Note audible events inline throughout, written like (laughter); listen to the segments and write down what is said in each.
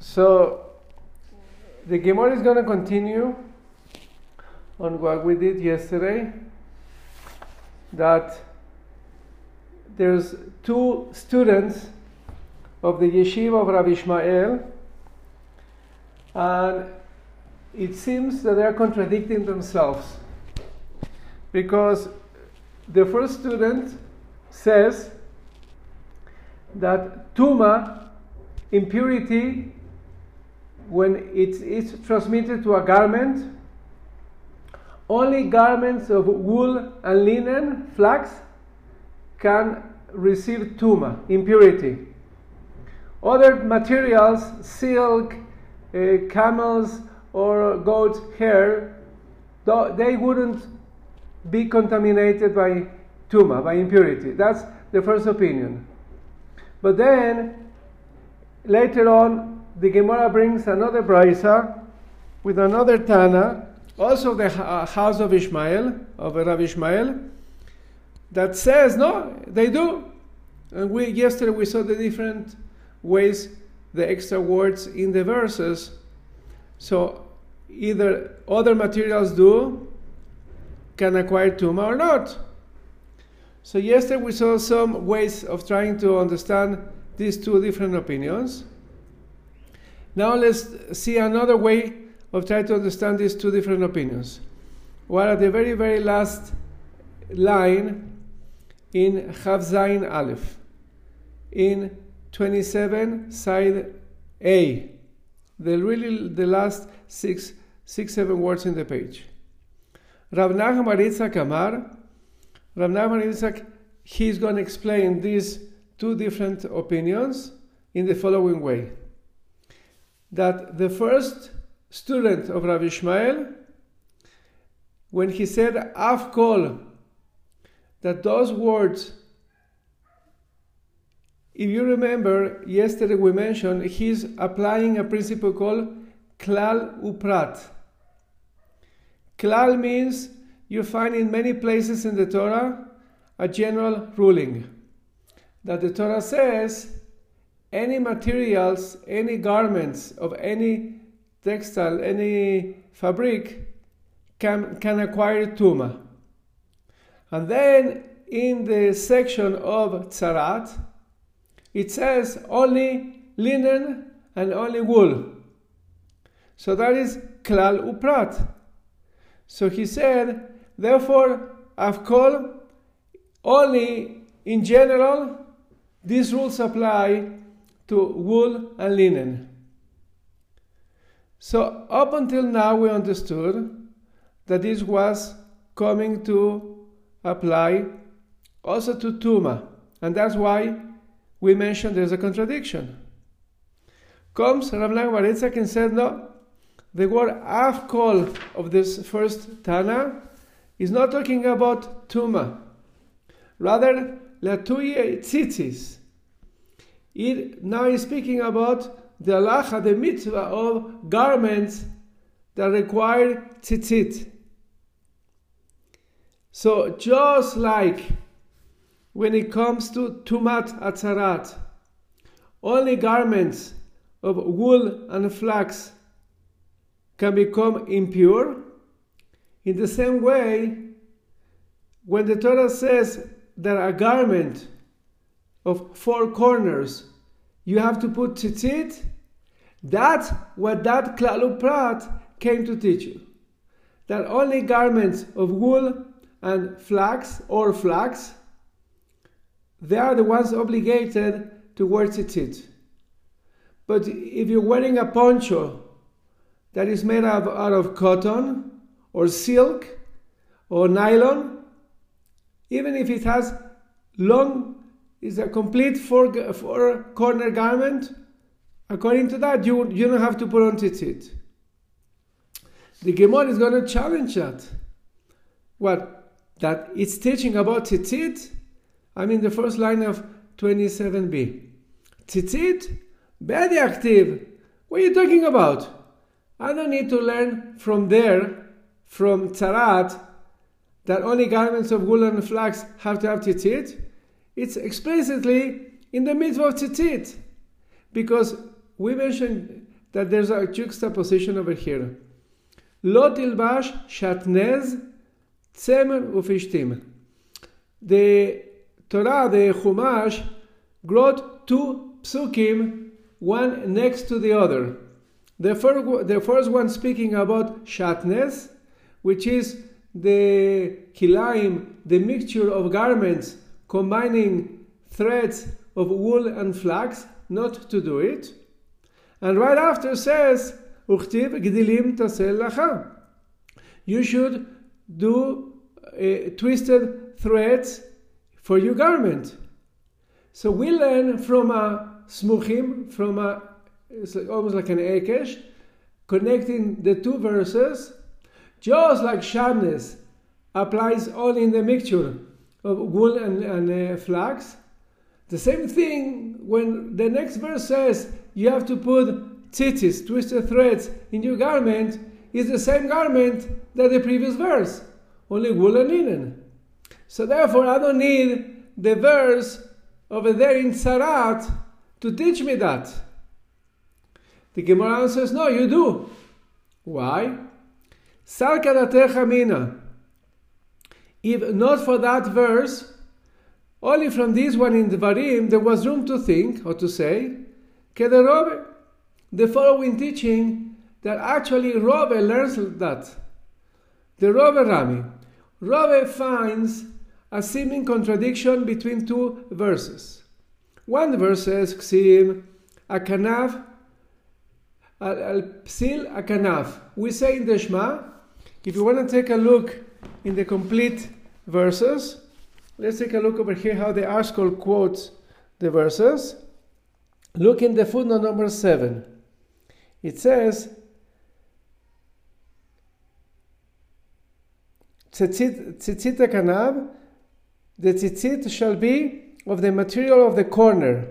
So the Gemara is going to continue on what we did yesterday. That there's two students of the yeshiva of Rav Ishmael, and it seems that they are contradicting themselves because the first student says that tuma impurity when it's, it's transmitted to a garment only garments of wool and linen flax can receive tuma impurity. Other materials silk uh, camels or goat's hair they wouldn't be contaminated by tuma by impurity. That's the first opinion. But then later on, the Gemara brings another brisa with another Tana, also the uh, house of Ishmael, of Rav Ishmael, that says no, they do. And we yesterday we saw the different ways the extra words in the verses. So either other materials do can acquire tuma or not. So yesterday we saw some ways of trying to understand these two different opinions. Now let's see another way of trying to understand these two different opinions. Well, at the very, very last line in Chavzain Aleph, in 27, side A, the really the last six, six, seven words in the page. Rav Nachman Kamar Rav Nachman Yitzhak, he's going to explain these two different opinions in the following way. That the first student of Rav Ishmael, when he said Afkol, that those words, if you remember, yesterday we mentioned he's applying a principle called Klal Uprat. Klal means you find in many places in the Torah a general ruling that the Torah says any materials, any garments of any textile, any fabric can, can acquire tuma. And then in the section of tzarat, it says only linen and only wool. So that is klal uprat. So he said Therefore, I've called only in general, these rules apply to wool and linen. So, up until now, we understood that this was coming to apply also to Tuma, and that's why we mentioned there's a contradiction. Comes Rav Nachman and said, No, the word Afkol of this first Tana is not talking about tuma. Rather, latuye tzitzis. It now is speaking about the halacha, the mitzvah of garments that require tzitzit. So just like when it comes to tumat atzarat, only garments of wool and flax can become impure in the same way, when the Torah says that a garment of four corners, you have to put tzitzit, that's what that Klaluprat came to teach you. That only garments of wool and flax or flax, they are the ones obligated to wear tzitzit. But if you're wearing a poncho that is made of, out of cotton, or silk or nylon, even if it has long, is a complete four, four corner garment, according to that, you, you don't have to put on tzitzit. The Gemara is going to challenge that. What? That it's teaching about tzitzit? I mean, the first line of 27b. Tzitzit? Bad active. What are you talking about? I don't need to learn from there from Tzarat that only garments of wool and flax have to have tzitzit, it's explicitly in the mitzvah of tzitzit. Because we mentioned that there's a juxtaposition over here. Lo tilbash shatnez tzemer ufishtim. The Torah, the Chumash, wrote two psukim, one next to the other. The first, the first one speaking about shatnez, which is the kilaim, the mixture of garments combining threads of wool and flax, not to do it. And right after says, Uchtiv gdilim You should do uh, twisted threads for your garment. So we learn from a smuchim, from a, it's almost like an ekesh, connecting the two verses, just like shatnez applies only in the mixture of wool and, and uh, flax. The same thing when the next verse says you have to put tzitzis, twisted threads, in your garment, is the same garment that the previous verse, only wool and linen. So therefore, I don't need the verse over there in Sarat to teach me that. The Gemara answers, no, you do. Why? Sarkadatecha mina. If not for that verse, only from this one in the Varim, there was room to think or to say, the the following teaching that actually Rove learns that. The Rove Rami. Rove finds a seeming contradiction between two verses. One verse says, Ksim, Akanav, Al Psil Akanav. We say in the Shema, if you want to take a look in the complete verses, let's take a look over here how the ArtScroll quotes the verses. Look in the footnote number 7. It says, Tzitzit Akanav, the tzitzit shall be of the material of the corner.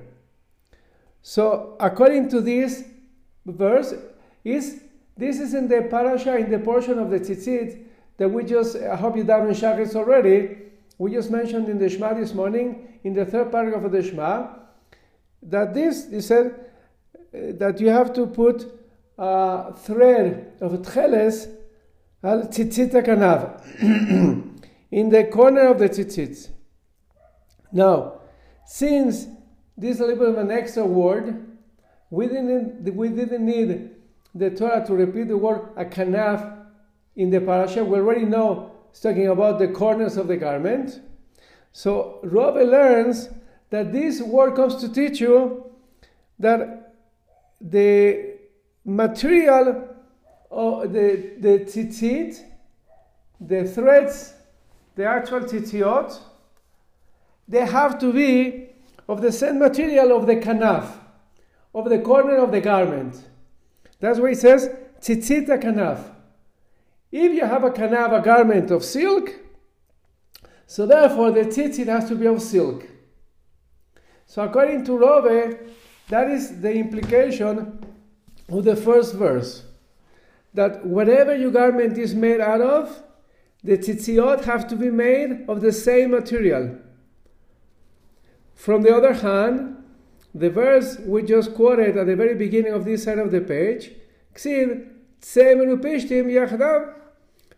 So, according to this verse, is this is in the parasha, in the portion of the tzitzit that we just, I hope you down in Shachris already, we just mentioned in the Shema this morning, in the third paragraph of the Shema, that this, he said, uh, that you have to put a thread of tcheles al tzitzit kanav (clears throat) in the corner of the tzitzit. Now, since this is a little bit of an extra word, we didn't, we didn't need the Torah to repeat the word akanaf in the parasha. We already know it's talking about the corners of the garment. So Rove learns that this word comes to teach you that the material of the, the tzitzit, the threads, the actual tzitziot, they have to be of the same material of the kanaf, of the corner of the garment. That's why it says tzitzita kanaf. If you have a kanaf, a garment of silk, so therefore the tzitzit has to be of silk. So according to Rove, that is the implication of the first verse. That whatever your garment is made out of, the tzitziot have to be made of the same material. From the other hand, the verse we just quoted at the very beginning of this side of the page,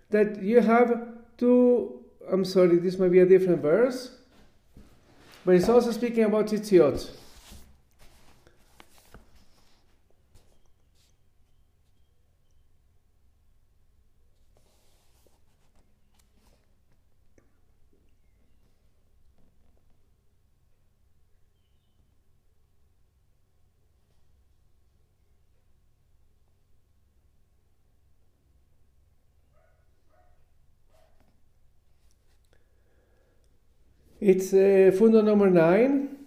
that you have to, I'm sorry, this might be a different verse, but it's also speaking about tzitziot. It's uh, footnote number nine.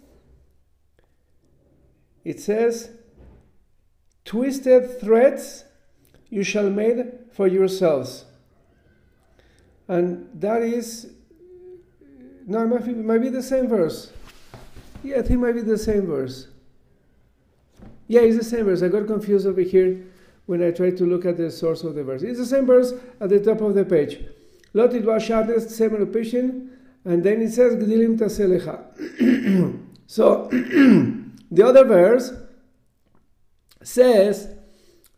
It says, Twisted threads you shall make for yourselves. And that is, no, it might be, might be the same verse. Yeah, I think it might be the same verse. Yeah, it's the same verse. I got confused over here when I tried to look at the source of the verse. It's the same verse at the top of the page. Lot it was seven pishin, and then it says Gdilim Taselecha. (clears throat) so (clears throat) the other verse says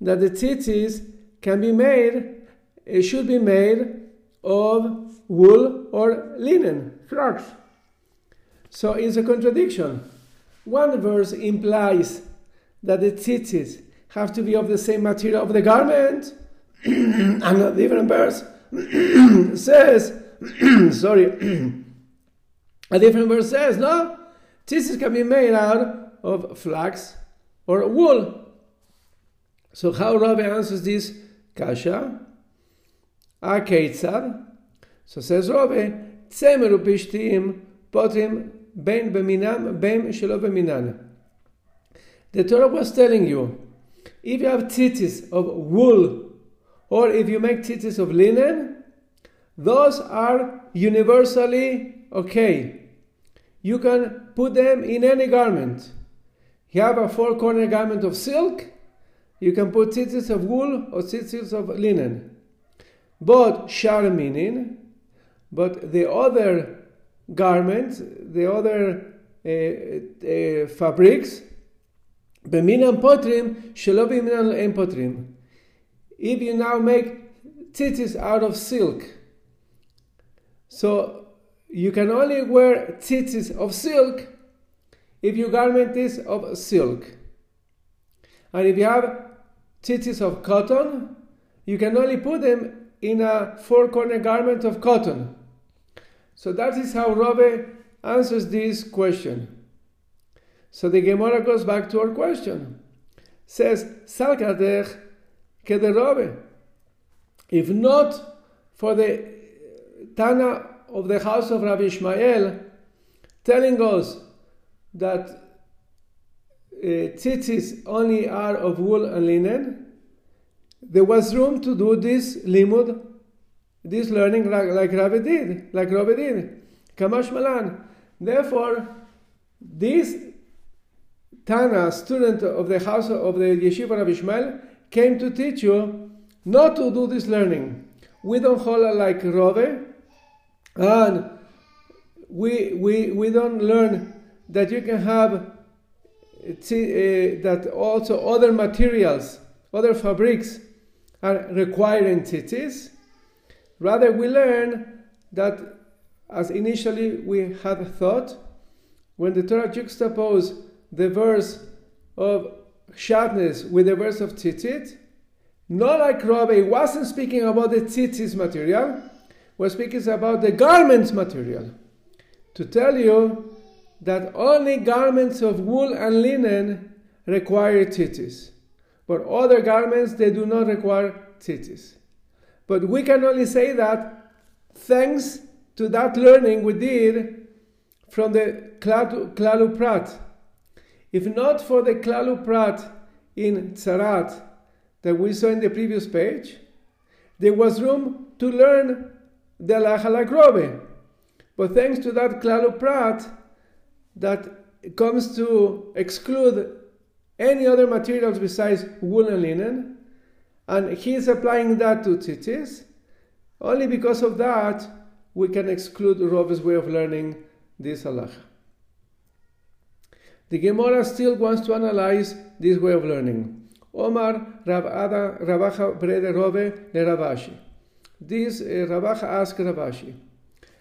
that the tzitzis can be made, it should be made of wool or linen, flax. So it's a contradiction. One verse implies that the tzitzis have to be of the same material of the garment, (clears throat) and a different verse says, (clears throat) sorry, (clears throat) a different verse says, no, tzitzis can be made out of flax or wool. So how Rabbi answers this kasha? Akeitzar. So says Rabbi, "Tzemer pishtim potim ben beminam ben shelo beminan. The Torah was telling you, if you have tzitzis of wool, or if you make tzitzis of linen, those are universally okay. You can put them in any garment. You have a four corner garment of silk, you can put tzitzits of wool or tzitzits of linen. But sharminin, but the other garments, the other uh, uh, fabrics, Beminan potrim, shelovim potrim. If you now make tzitzis out of silk, so you can only wear tzitzis of silk if your garment is of silk. And if you have tzitzis of cotton, you can only put them in a four corner garment of cotton. So that is how Robe answers this question. So the Gemara goes back to our question. Says, Salkadech kederobe. If not for the Tana of the house of Rabbi Ishmael telling us that uh, tzitzis only are of wool and linen, there was room to do this limud, this learning like, like Rabbi did, like Rabbi did. Kamash Malan. Therefore, this Tana, student of the house of the yeshiva of Ishmael, came to teach you not to do this learning. We don't hold like Rove, and we, we, we don't learn that you can have uh, that also other materials, other fabrics are required in tzitzis. Rather, we learn that, as initially we had thought, when the Torah juxtaposed the verse of shatnez with the verse of tzitzit, not like Rabbi wasn't speaking about the tzitzis material, was speaking about the garments material. To tell you that only garments of wool and linen require tzitzis, but other garments they do not require tzitzis. But we can only say that thanks to that learning we did from the Klalu Prat if not for the Klalu Prat in Tzarat that we saw in the previous page, there was room to learn the Lacha But thanks to that Klalu Prat that comes to exclude any other materials besides wool and linen, and he is applying that to tzitzis, only because of that we can exclude Rove's way of learning this halacha. The Gemara still wants to analyze this way of learning. Omar Rav Ada Rav Acha Brede Rove le Rav Ashi. This uh, Rav Acha asked Rav Ashi.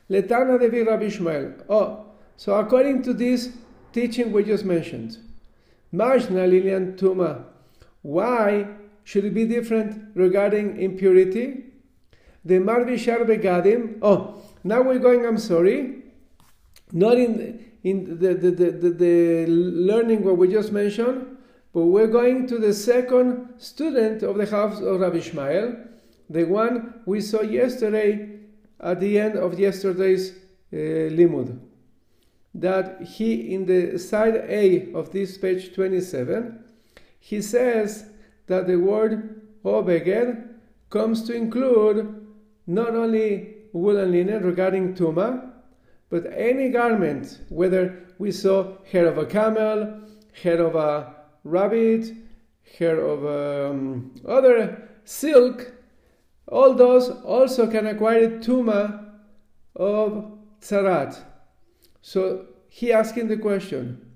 Letana Devi Rabbi Ishmael. Oh, so according to this teaching we just mentioned, Majna Lilian Tuma. Why should it be different regarding impurity? The Marvishar Begadim. Oh, now we're going, I'm sorry, not in in the, the, the, the, the learning what we just mentioned, but we're going to the second student of the house of Rabbi Ishmael, the one we saw yesterday at the end of yesterday's uh, limud. That he, in the side A of this page 27, he says that the word obeged comes to include not only wool and linen regarding tuma, but any garment, whether we saw hair of a camel, hair of a rabbit, hair of um, other silk, all those also can acquire tuma of tzarat. So he asking the question.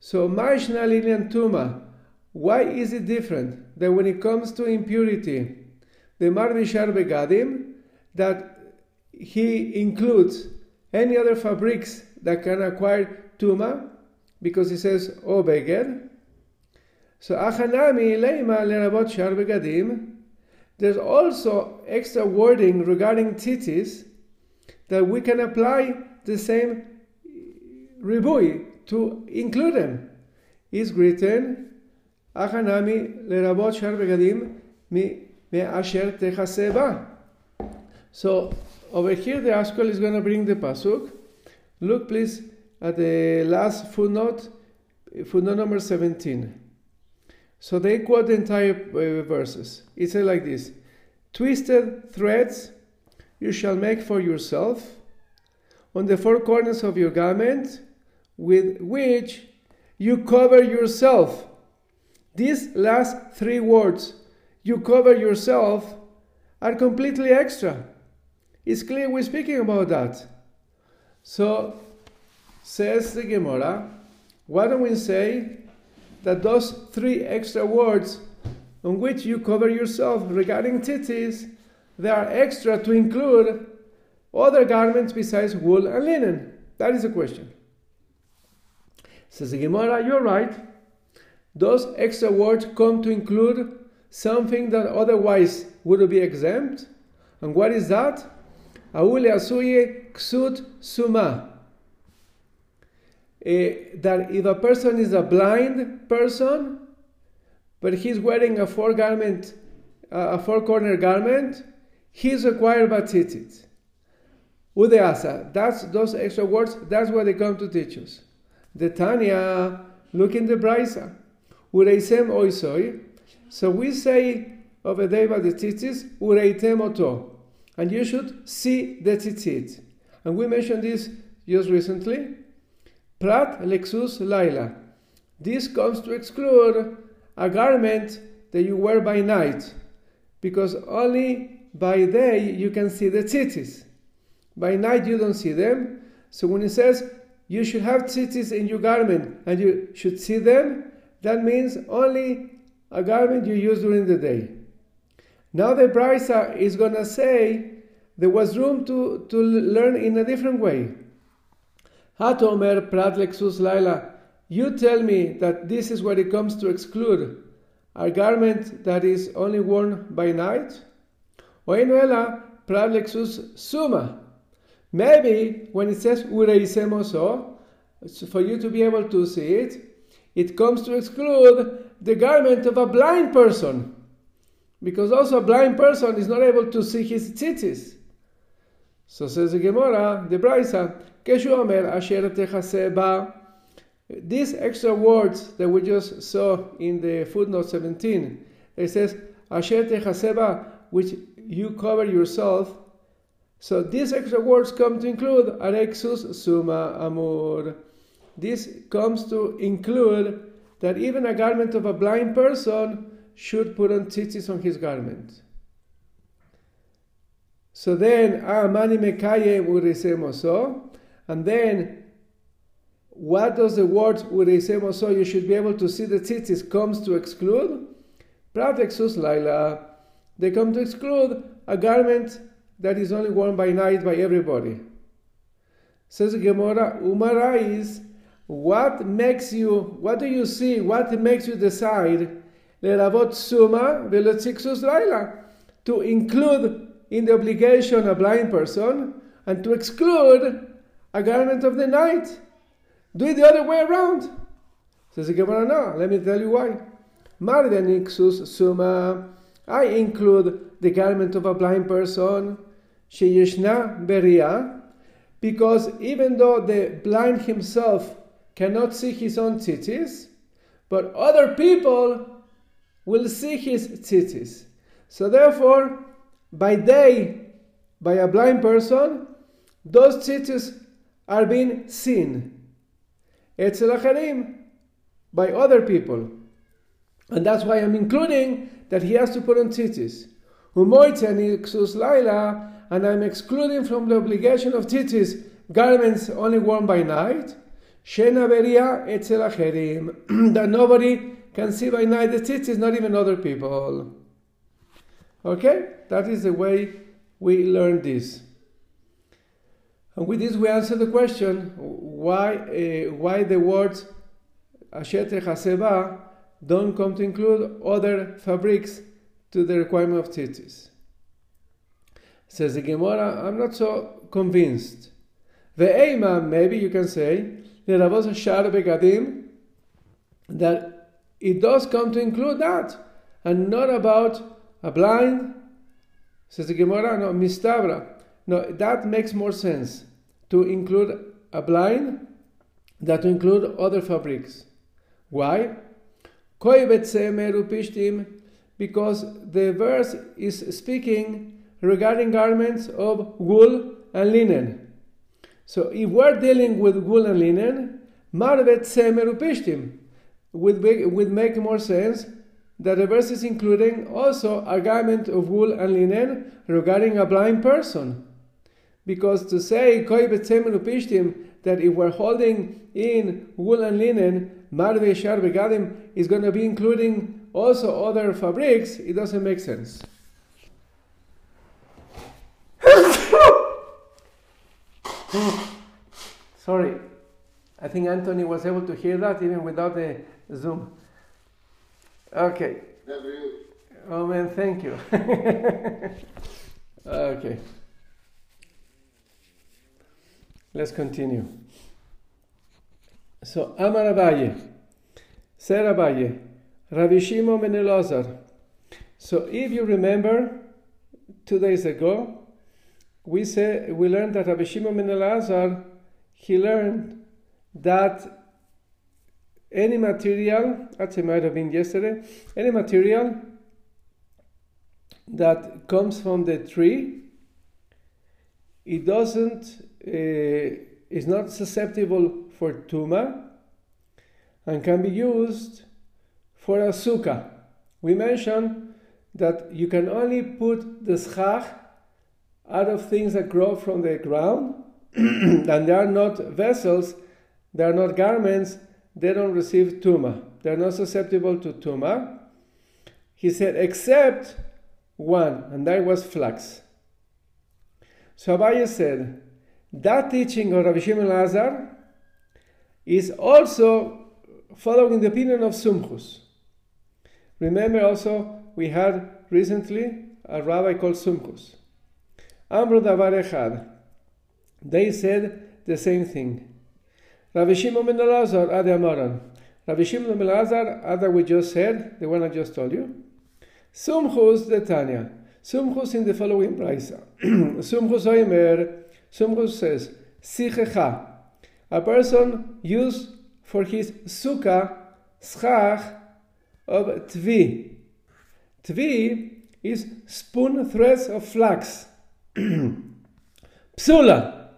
So Maishna Lilian Tuma, Why is it different that when it comes to impurity, the Mardishar Begadim, that he includes any other fabrics that can acquire Tuma, because he says, oh, O Beged. So, Achanami Leima Lerabot Shar Begadim, there's also extra wording regarding tzitzis that we can apply the same ribui to include them. Is written, Achanami lerabot shar begadim mi asher techaseba. So over here the ArtScroll is going to bring the pasuk. Look please at the last footnote, footnote number 17. So they quote the entire uh, verses. It says like this Twisted threads you shall make for yourself on the four corners of your garment, with which you cover yourself. These last three words, you cover yourself, are completely extra. It's clear we're speaking about that. So, says the Gemara, why don't we say that those three extra words on which you cover yourself regarding tzitzis, they are extra to include other garments besides wool and linen? That is the question. Says the Gemara, you're right. Those extra words come to include something that otherwise would be exempt. And what is that? Aule asuye ksut suma. Uh, that if a person is a blind person, but he's wearing a four garment, a four corner garment, he's required by tzitzit. Udeasa, that's those extra words, that's what they come to teach us. The Tanya, look in the Brisa. Ureisem oisoi. So we say of a day by the tzitzis, ureitem oto. And you should see the tzitzit. And we mentioned this just recently. Prat lexus laila. This comes to exclude a garment that you wear by night, because only by day you can see the tzitzis. By night you don't see them. So when it says you should have tzitzis in your garment and you should see them, that means only a garment you use during the day. Now the Brisa is going to say there was room to, to learn in a different way. Hatomer Prat Lexus Laila, you tell me that this is what it comes to exclude a garment that is only worn by night? Oenuela Prat Lexus Suma. Maybe when it says Ureisemoso, for you to be able to see it, it comes to exclude the garment of a blind person. Because also a blind person is not able to see his tzitzis. So says the Gemara, the Brisa, Omer Asher Techaseba. These extra words that we just saw in the footnote 17, it says, Asher Techaseba, which you cover yourself. So these extra words come to include Arexus Suma Amur. This comes to include that even a garment of a blind person should put on tzitzis on his garment. So then, ah, Amani Mekaye Urisemoso, and then what does the word Urisemoso, you should be able to see the tzitzis, comes to exclude? Pratexus Laila. They come to exclude a garment that is only worn by night by everybody. Says Gemara, Umara is what makes you, what do you see, what makes you decide Leravot Suma Velotixus Laila to include in the obligation a blind person and to exclude a garment of the night. Do it the other way around. Says the Gemara, no, let me tell you why. Marganixus Suma, I include the garment of a blind person, Sheyeshna Beria, because even though the blind himself cannot see his own tzitzis, but other people will see his tzitzis. So therefore, by day, by a blind person, those tzitzis are being seen. Etzel acharim, by other people. And that's why I'm including that he has to put on tzitzis. laila, and I'm excluding from the obligation of tzitzis garments only worn by night. Shena beria etzel acherim, (clears throat) that nobody can see by night the tzitzis, not even other people. Okay? That is the way we learn this. And with this, we answer the question why, uh, why the words Asher Haseba don't come to include other fabrics to the requirement of tzitzis. Says the Gemara, I'm not so convinced. The Eima, maybe you can say, there was a Shar Begadim, that it does come to include that, and not about a blind. Says the Gemara, no, Mistabra. No, that makes more sense to include a blind than to include other fabrics. Why? Because the verse is speaking regarding garments of wool and linen. So if we're dealing with wool and linen, marvet semer upishtim would, would make more sense that the verse is including also a garment of wool and linen regarding a blind person. Because to say koi betzemenu pishtim that if we're holding in wool and linen, marve shar begadim is going to be including also other fabrics, it doesn't make sense. (coughs) Sorry, I think Anthony was able to hear that even without the Zoom. Okay. Oh man, thank you. (laughs) okay. Let's continue. So, Amar Abaye, Ser Abaye, Rabbi Shimon ben Elazar. So, if you remember, two days ago, we say we learned that Rabbi Shimon ben Elazar he learned that any material, actually might have been yesterday, any material that comes from the tree, it doesn't, Uh, is not susceptible for tuma and can be used for a sukkah. We mentioned that you can only put the schach out of things that grow from the ground, (clears throat) and they are not vessels, they are not garments they don't receive tuma. They're not susceptible to tuma. He said, except one, and that was flax. So Abaye said, that teaching of Rabbi Shimon Lazar is also following the opinion of Sumchus. Remember also, we had recently a rabbi called Sumchus. Amro Davar Echad. They said the same thing. Rabbi Shimon ben Elazar, Adi Amaran. Rabbi Shimon ben Elazar, Ada we just said, the one I just told you. Sumchus the Tanya. Sumchus in the following brisa. (clears throat) Sumchus Oimer, Sumchus says, Sichecha. A person used for his sukkah schach of tvi. Tvi is spoon threads of flax. (clears throat) Psula.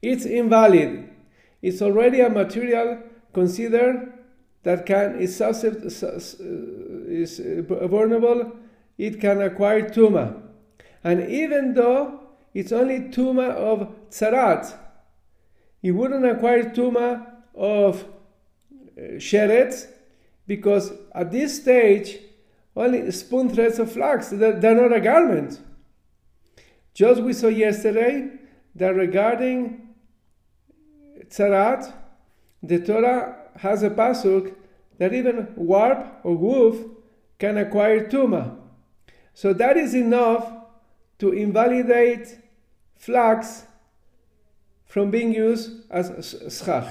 It's invalid it's already a material considered that can is, susceptible, is uh, vulnerable, it can acquire tuma. And even though it's only tuma of tzarat, it wouldn't acquire tuma of uh, sheret because at this stage, only spoon threads of flax, they're, they're not a garment. Just we saw yesterday that regarding Tzarat, the Torah has a pasuk that even warp or woof can acquire tuma. So that is enough to invalidate flax from being used as schach.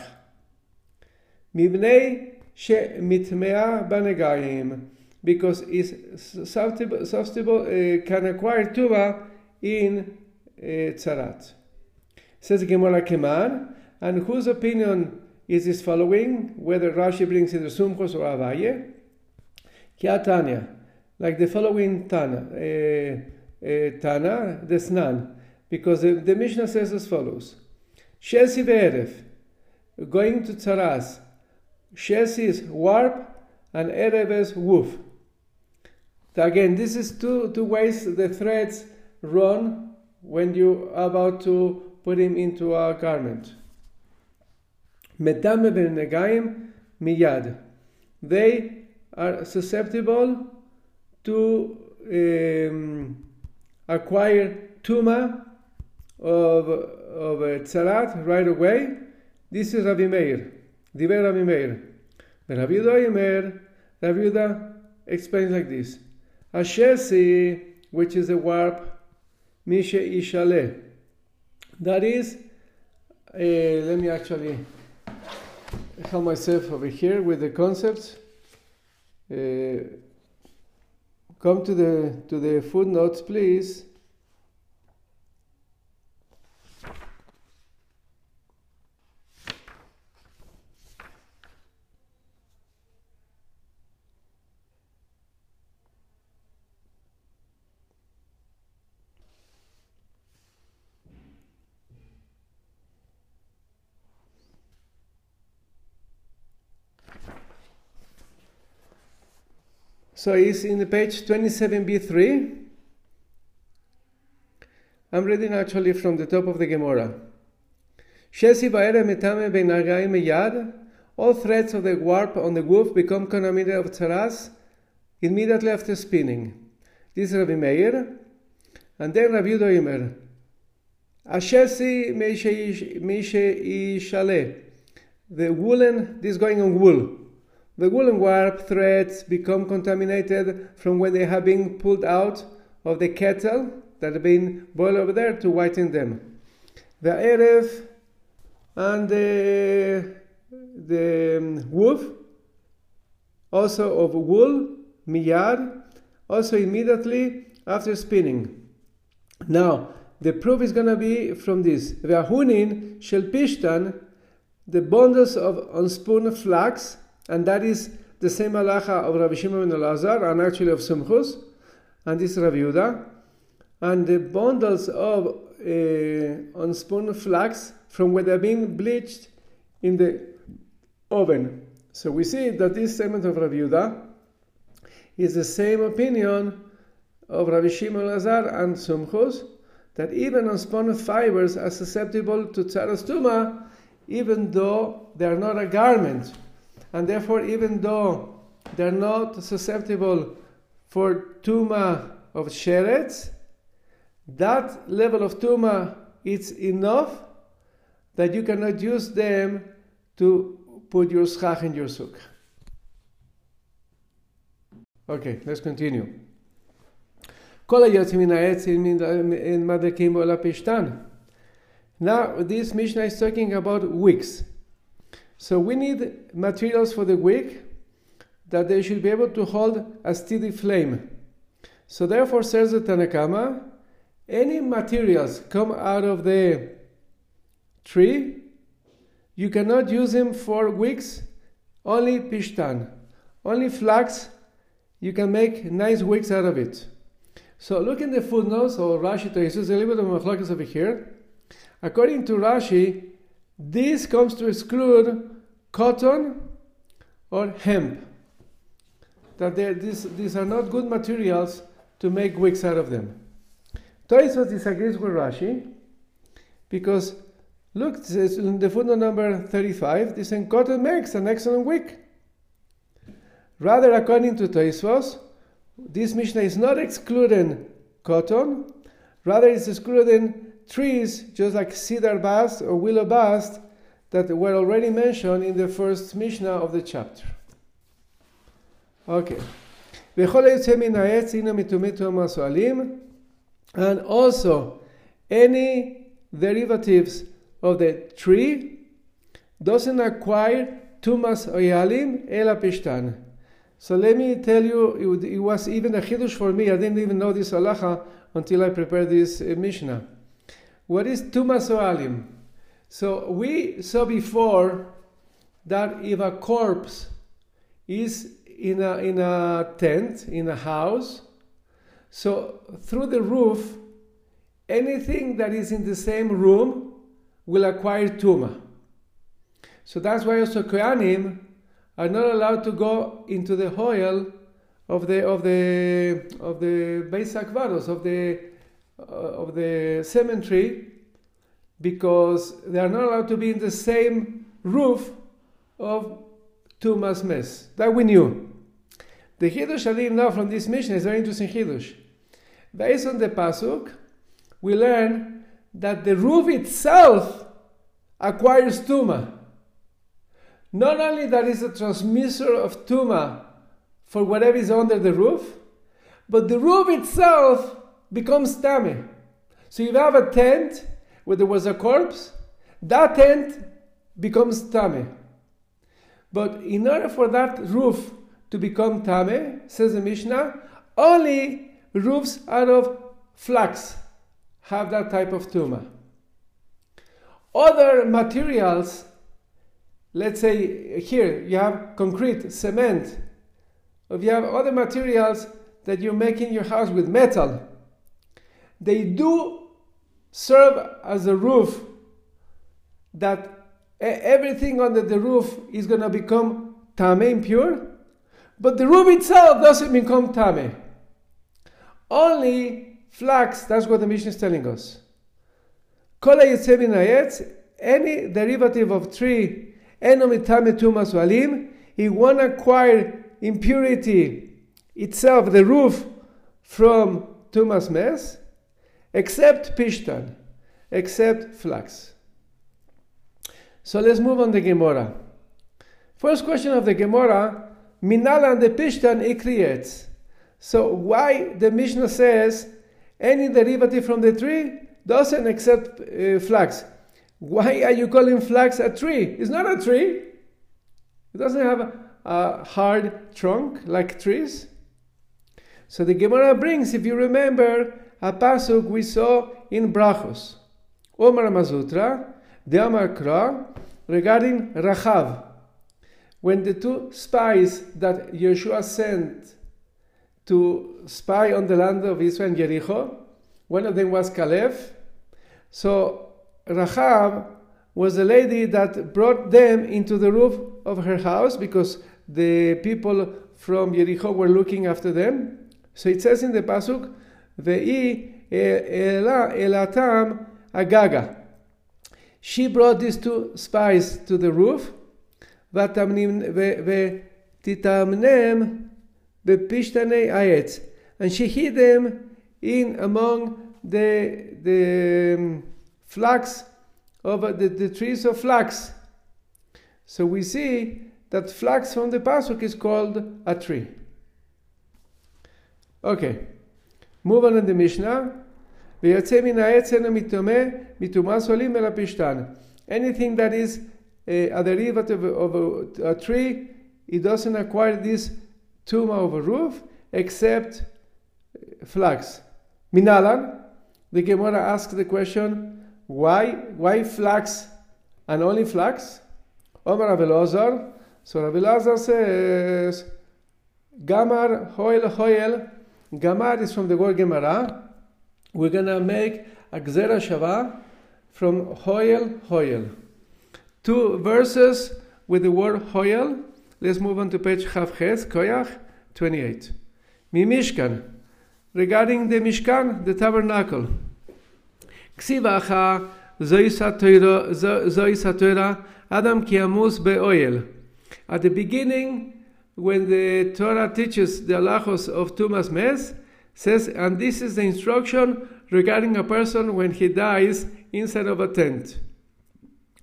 Mibnei because it's susceptible, uh, can acquire tuma in uh, tzarat. Says Gemara Keman, and whose opinion is this following, whether Rashi brings in the Sumchos or Abaye? Kiatanya, like the following Tana, uh, uh, Tana, the Snan, because the, the Mishnah says as follows: Shesi ve'erev, going to Tzaras, Shesi is warp and Erev is woof. Again, this is two, two ways the threads run when you are about to put him into a garment. Medame v'negayim miyad. They are susceptible to um, acquire tuma of, of a tzarat right away. This is Rabbi Meir, Diver Rabbi Meir. But Rabbi Yemer, Rabbi Yehuda explains like this. Ashesi, which is a warp, Mishe Ishale. That is, uh, let me actually help myself over here with the concepts. Uh, come to the to the footnotes, please. So it's in the page 27b3. I'm reading actually from the top of the Gemara. All threads of the warp on the woof become contaminated of tzaras immediately after spinning. This is Rabbi Meir. And then Rabbi Yudo Yimer. Ashesi meishe ishale. The woolen, this going on wool. The woolen warp threads become contaminated from when they have been pulled out of the kettle that have been boiled over there to whiten them. The erev and the, the um, woof, also of wool, miyad, also immediately after spinning. Now, the proof is going to be from this. Ve'ahunin shel pishtan, the bundles of unspun flax, and that is the same halacha of Rabbi Shimon ben Elazar and actually of Sumchus, and this is Rabbi Yehuda. And the bundles of uh, unspun flax from where they're being bleached in the oven. So we see that this statement of Rabbi Yehuda is the same opinion of Rabbi Shimon Lazar and Sumchus, that even unspun fibers are susceptible to tzaras tuma, even though they are not a garment and therefore even though they're not susceptible for tuma of sherets, that level of tuma is enough that you cannot use them to put your schach in your sukkah. Okay, let's continue. Now, this Mishnah is talking about wicks. So we need materials for the wick that they should be able to hold a steady flame. So therefore, says the Tanakama, any materials come out of the tree, you cannot use them for wicks, only pishtan, only flax, you can make nice wicks out of it. So look in the footnotes or Rashi to Jesus, a little bit of machlokes over here. According to Rashi, this comes to exclude cotton or hemp. That these, these are not good materials to make wicks out of them. Toisos disagrees with Rashi because look, in the footnote number 35, this saying cotton makes an excellent wick. Rather, according to Toisvos, this Mishnah is not excluding cotton, rather, it's excluding trees just like cedar bast or willow bast that were already mentioned in the first Mishnah of the chapter. Okay. And also, any derivatives of the tree doesn't acquire tumas oyalim ela pishtan. So let me tell you, it, was even a chidush for me. I didn't even know this halacha until I prepared this uh, Mishnah. What is tumas oyalim? So we saw before that if a corpse is in a, in a tent, in a house, so through the roof, anything that is in the same room will acquire tuma. So that's why also Kohanim are not allowed to go into the oil of the of the of the Beis Akvaros of the uh, of the cemetery because they are not allowed to be in the same roof of Tumas Mes. That we knew. The Hidush I didn't know from this Mishnah is very interesting Hidush. Based on the Pasuk, we learn that the roof itself acquires Tuma. Not only that is a transmitter of Tuma for whatever is under the roof, but the roof itself becomes Tame. So you have a tent where there was a corpse, that tent becomes Tame. But in order for that roof to become Tame, says the Mishnah, only roofs out of flax have that type of Tuma. Other materials, let's say here you have concrete, cement, if you have other materials that you make in your house with metal, they do serve as a roof that everything under the roof is going to become tame impure, but the roof itself doesn't become tame. Only flax, that's what the Mishnah is telling us. Any derivative of tree, he won't acquire impurity itself, the roof, from tumas mes, except pishtan, except flax. So let's move on the Gemara. First question of the Gemara, Minala and the Pishtan it creates. So why the Mishnah says any derivative from the tree doesn't accept uh, flax? Why are you calling flax a tree? It's not a tree. It doesn't have a, a hard trunk like trees. So the Gemara brings, if you remember, a pasuk we saw in Brachos. Omar Mazutra, the Amakra regarding Rachav. When the two spies that Yeshua sent to spy on the land of Israel and Jericho, one of them was Caleb. So Rachav was the lady that brought them into the roof of her house because the people from Jericho were looking after them. So it says in the pasuk, ve'i elatam agaga. She brought these two spies to the roof, v'titamnem bepishtanei ayetz. And she hid them in among the, the um, flax, of the, the trees of flax. So we see that flax from the pasuk is called a tree. Okay. Move on in the Mishnah. Anything that is eh, a, derivative of a, a, tree, it doesn't acquire this tuma of a roof except eh, flax. Minalan, the Gemara asks the question, why, why flax and only flax? Omar Avelazar. So Avelazar says, Gamar hoel hoel. Gamar is from the word Gemara we're going to make a Shava from Hoyel Hoyel. Two verses with the word Hoyel. Let's move on to page Chavches, Koyach 28. Mimishkan, regarding the Mishkan, the tabernacle. Ksivacha Zois Adam Kiamus Be'oyel. At the beginning, when the Torah teaches the halachos of Tumas Mes, says, and this is the instruction regarding a person when he dies inside of a tent.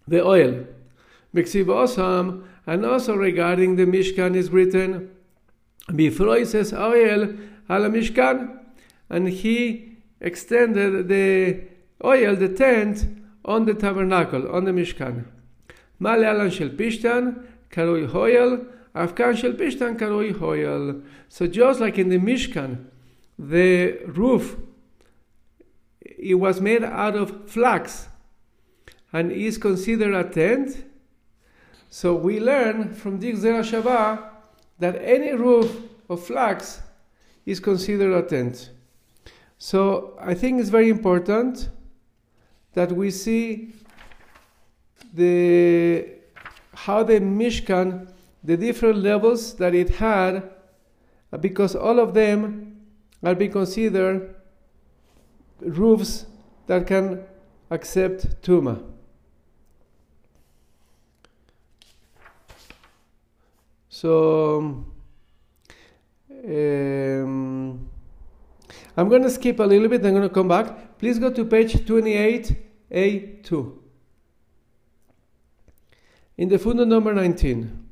The oil. Osam, and also regarding the Mishkan is written, before he says oil al Mishkan, and he extended the oil, the tent, on the tabernacle, on the Mishkan. Male alan shel pishtan, karui hoyel, afkan shel pishtan karoi hoyel. So just like in the Mishkan, the roof it was made out of flax and is considered a tent. So we learn from this Shava that any roof of flax is considered a tent. So I think it's very important that we see the how the Mishkan, the different levels that it had, because all of them are being considered roofs that can accept tuma. So Um, I'm going to skip a little bit, I'm going to come back. Please go to page 28A2. In the footnote number 19.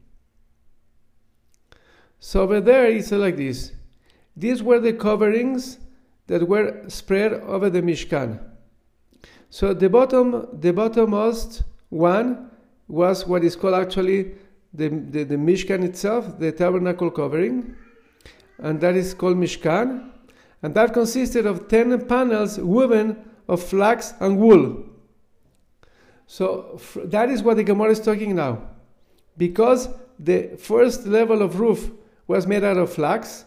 So over there it's like this. These were the coverings that were spread over the Mishkan. So the bottom, the bottommost one was what is called actually the, the, the Mishkan itself, the tabernacle covering, and that is called Mishkan, and that consisted of 10 panels woven of flax and wool. So that is what the Gemara is talking now. Because the first level of roof was made out of flax,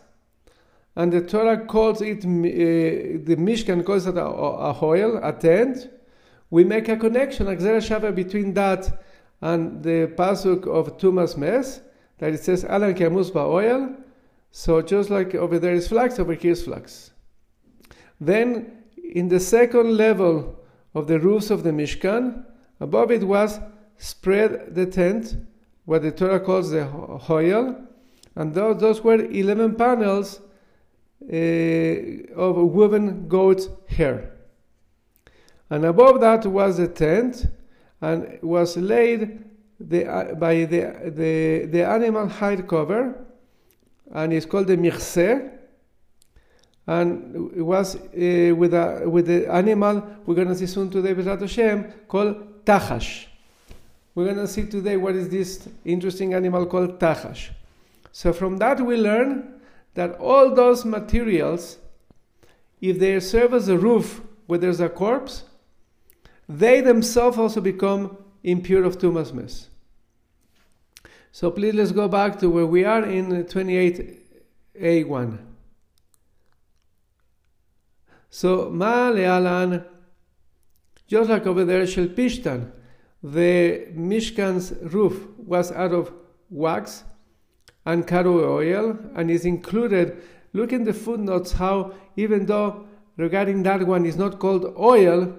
and the Torah calls it, uh, the Mishkan calls it a, a hoil, a tent, we make a connection, a Shava, between that and the pasuk of Tumas Mes, that it says Alan Kamus oil. So just like over there is flax, over here is flax. Then in the second level of the roofs of the Mishkan, above it was spread the tent, what the Torah calls the hoyel, and those, those were 11 panels uh, of woven goat hair. And above that was the tent, and was laid the, uh, by the, the, the animal hide cover, and it's called the mirse. And it was uh, with, a, with the animal we're going to see soon today, Bezrat Hashem, called tachash. We're going to see today what is this interesting animal called tachash. So from that we learn that all those materials, if they serve as a roof where there's a corpse, they themselves also become impure of tumas mes. So please let's go back to where we are in 28a1. So ma lealan, just like over there, shel the Mishkan's roof was out of flax and oil and is included. Look in the footnotes how even though regarding that one is not called oil,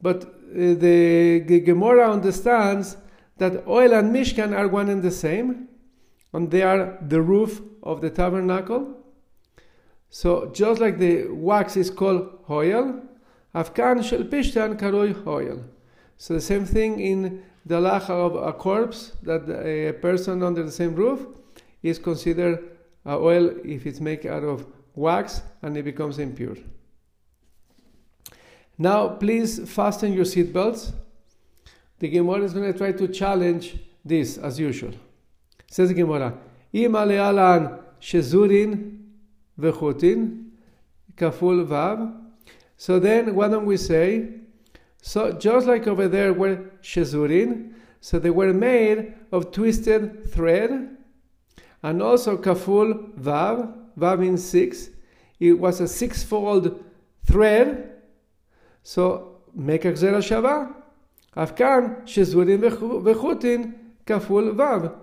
but uh, the, Gemara understands that oil and Mishkan are one and the same, and they are the roof of the tabernacle. So just like the flax is called oil, Afkan shel pishtan karoi oil. So the same thing in the lacha of a corpse that a person under the same roof is considered uh, oil if it's made out of flax and it becomes impure. Now, please fasten your seatbelts. The Gemara is going to try to challenge this as usual. Says the Gemara, Ima le'alan shezurin v'chutin kaful vav. So then, why don't we say, so just like over there were shezurin, so they were made of twisted thread, and also kaful vav, vav in six. It was a six-fold thread. So make a gzera shava. Afkan shezurin vechutin kaful vav.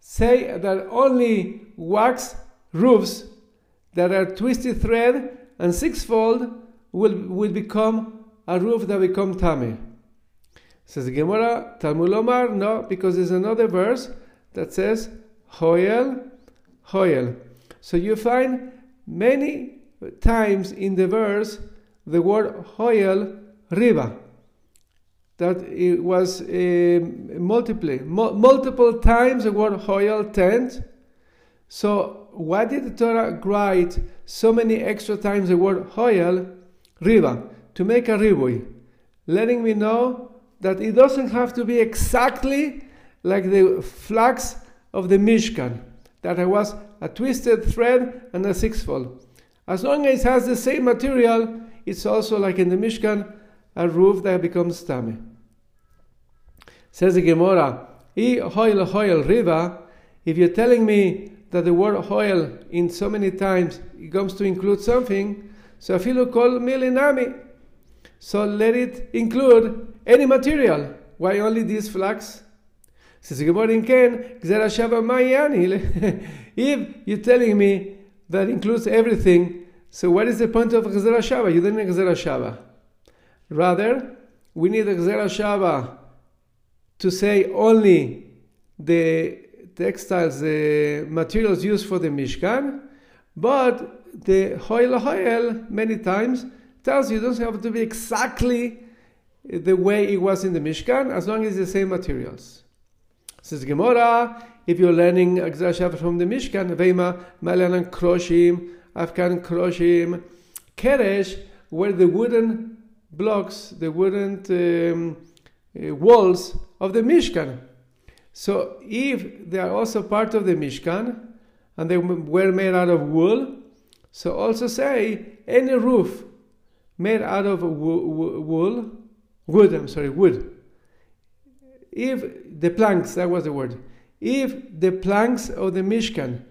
Say that only flax roofs that are twisted thread and six-fold will, will become a roof that become tummy. Says Gemara, Talmud Omar, no, because there's another verse that says Hoyel, Hoyel. So you find many times in the verse the word Hoyel Riva. That it was uh, multiple, multiple times the word Hoyel tent. So why did the Torah write so many extra times the word Hoyel Riva? To make a ribui, letting me know that it doesn't have to be exactly like the flax of the Mishkan, that it was a twisted thread and a sixfold. As long as it has the same material, it's also like in the Mishkan, a roof that becomes tummy. Says the Gemara, hoil hoil riva, if you're telling me that the word hoil in so many times it comes to include something, so I feel call milinami. So let it include any material. Why only this flax? Says the Gemara in Ken, (laughs) if you're telling me that includes everything, so what is the point of Gzera Shava? You don't need Gzera Shava. Rather, we need a Gzera Shava to say only the textiles, the materials used for the Mishkan, But the Hoil Hoil many times tells you it doesn't have to be exactly the way it was in the Mishkan, as long as it's the same materials. Says Gemara, if you're learning Agzar from the Mishkan, Veima, Malanan Kroshim, Afkan Kroshim, Keresh, where the wooden blocks, the wooden um, uh, walls of the Mishkan. So if they are also part of the Mishkan, and they were made out of wool, so also say any roof made out of wool, wood, I'm sorry, wood. If the planks, that was the word, if the planks of the Mishkan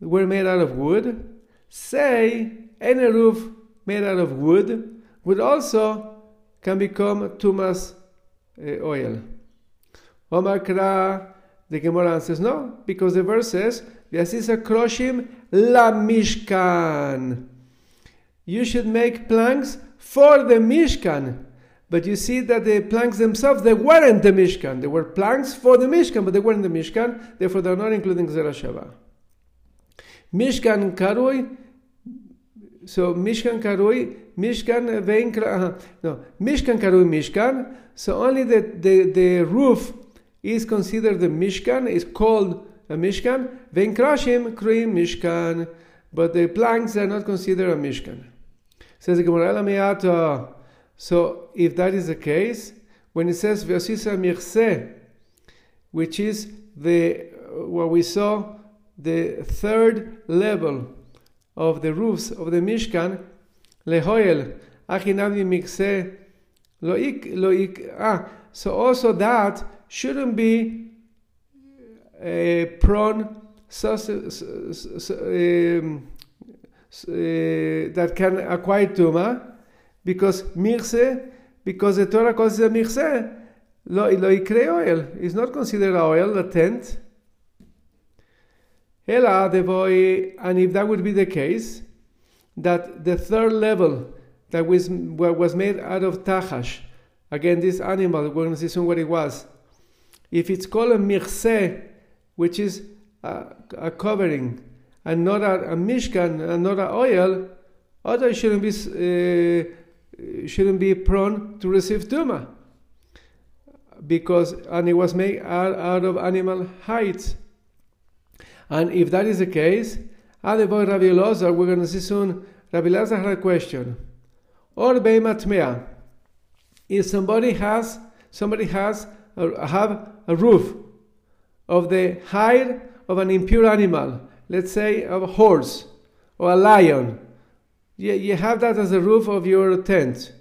were made out of wood, say any roof made out of wood would also can become tumas uh, oil. Omar Kra, the Gemara says no, because the verse says, Vyasisa kroshim la mishkan. You should make planks for the mishkan. But you see that the planks themselves, they weren't the Mishkan. They were planks for the Mishkan, but they weren't the Mishkan. Therefore, they're not including Zerashava. Mishkan Karui. So Mishkan Karui, Mishkan Veinkra. Uh-huh. No, Mishkan Karui Mishkan. So only the, the, the roof is considered the Mishkan, is called a Mishkan. Veinkrashim Kruim Mishkan. But the planks are not considered a Mishkan. Says the Gemara. So if that is the case, when it says Vyosisa Mirse, which is the what we saw the third level of the roofs of the Mishkan, Lehoel, Achinavni Mikse, Loik, Loik, ah, so also that shouldn't be uh, prone um, uh, that can acquire Tuma because mirse, because the Torah calls it a mirse, lo, lo ikre oil. is not considered oil, the tent. Ela boy, and if that would be the case, that the third level that was, was made out of tahash, again, this animal, we're going to see soon what it was. If it's called a mirse, which is a, a covering, and not a, a mishkan, and not a oil, other shouldn't be uh, Uh, shouldn't be prone to receive tuma because and it was made out, out of animal hides. And if that is the case, about Rabbi Elazar, we're going to see soon. Rabbi Elazar had a question. Or beimatmea, if somebody has somebody has have a roof of the hide of an impure animal, let's say of a horse or a lion, you, you have that as a roof of your tent.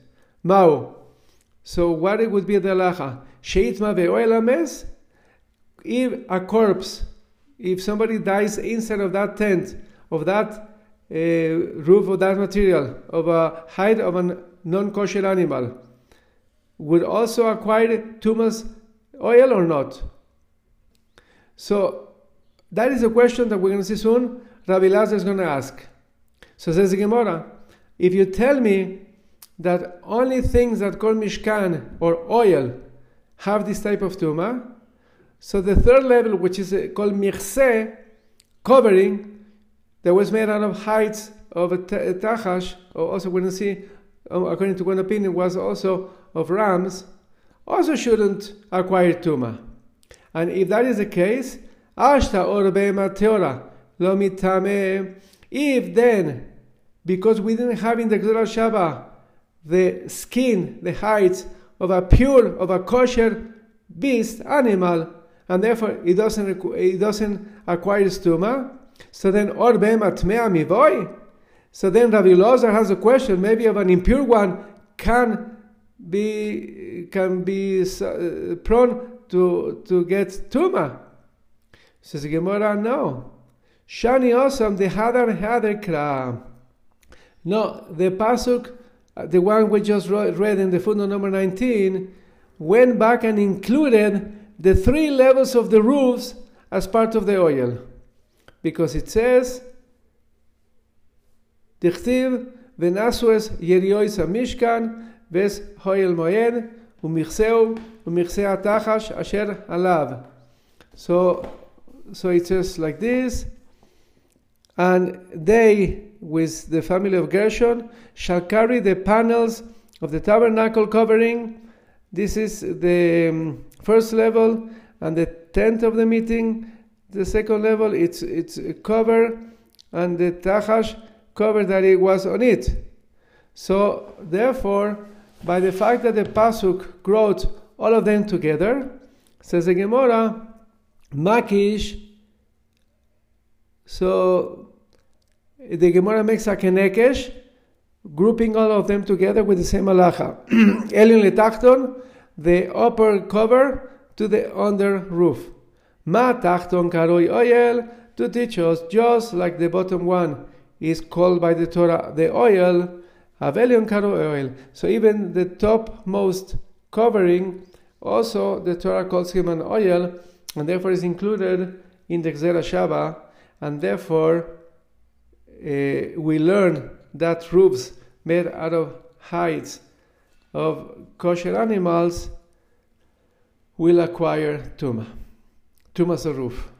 Mao. So what it would be the halacha? Sheitma ve'oel If a corpse, if somebody dies inside of that tent, of that uh, roof of that material, of a hide of a non-kosher animal, would also acquire tumas oil or not? So that is a question that we're going to see soon. Rabbi Lazar is going to ask. So says the Gemara, if you tell me that only things that call mishkan or oil have this type of tuma, so the third level, which is called mirse, covering, that was made out of hides of a tachash, or also we see, um, according to one opinion, was also of rams, also shouldn't acquire tuma. And if that is the case, ashta or teora lo mitame if then, because we didn't have in the Gzera Shava the skin, the hides of a pure, of a kosher beast, animal, and therefore it doesn't, it doesn't acquire stuma, so then or atmea mivoy. So then Rabbi Lozer has a question, maybe of an impure one can be can be uh, prone to to get tuma. Says Gemara, no. Shani Osam, the Hadar Hadar Kra. No, the Pasuk, uh, the one we just read in the footnote number 19, went back and included the three levels of the roofs as part of the oil. Because it says, Dichtiv, Venasues Yeriois Mishkan, Ves Hoyel Moed, Umichseu, Umichsea Tachash, Asher Alav. So, so it says like this. And they, with the family of Gershon, shall carry the panels of the tabernacle covering. This is the um, first level, and the tent of the meeting. The second level, it's it's a cover, and the tachash cover that it was on it. So therefore, by the fact that the pasuk wrote all of them together, says the Gemara, Makish. So the Gemara makes a kenekesh, grouping all of them together with the same halacha. (clears throat) Elin letachton, the upper cover to the under roof. Ma tachton karoi oil to teach us just like the bottom one is called by the Torah the oil, avelion karoi oil. So even the topmost covering, also the Torah calls him an oil, and therefore is included in the Gzera Shava, and therefore uh, we learn that roofs made out of hides of kosher animals will acquire tuma. Tuma's a roof.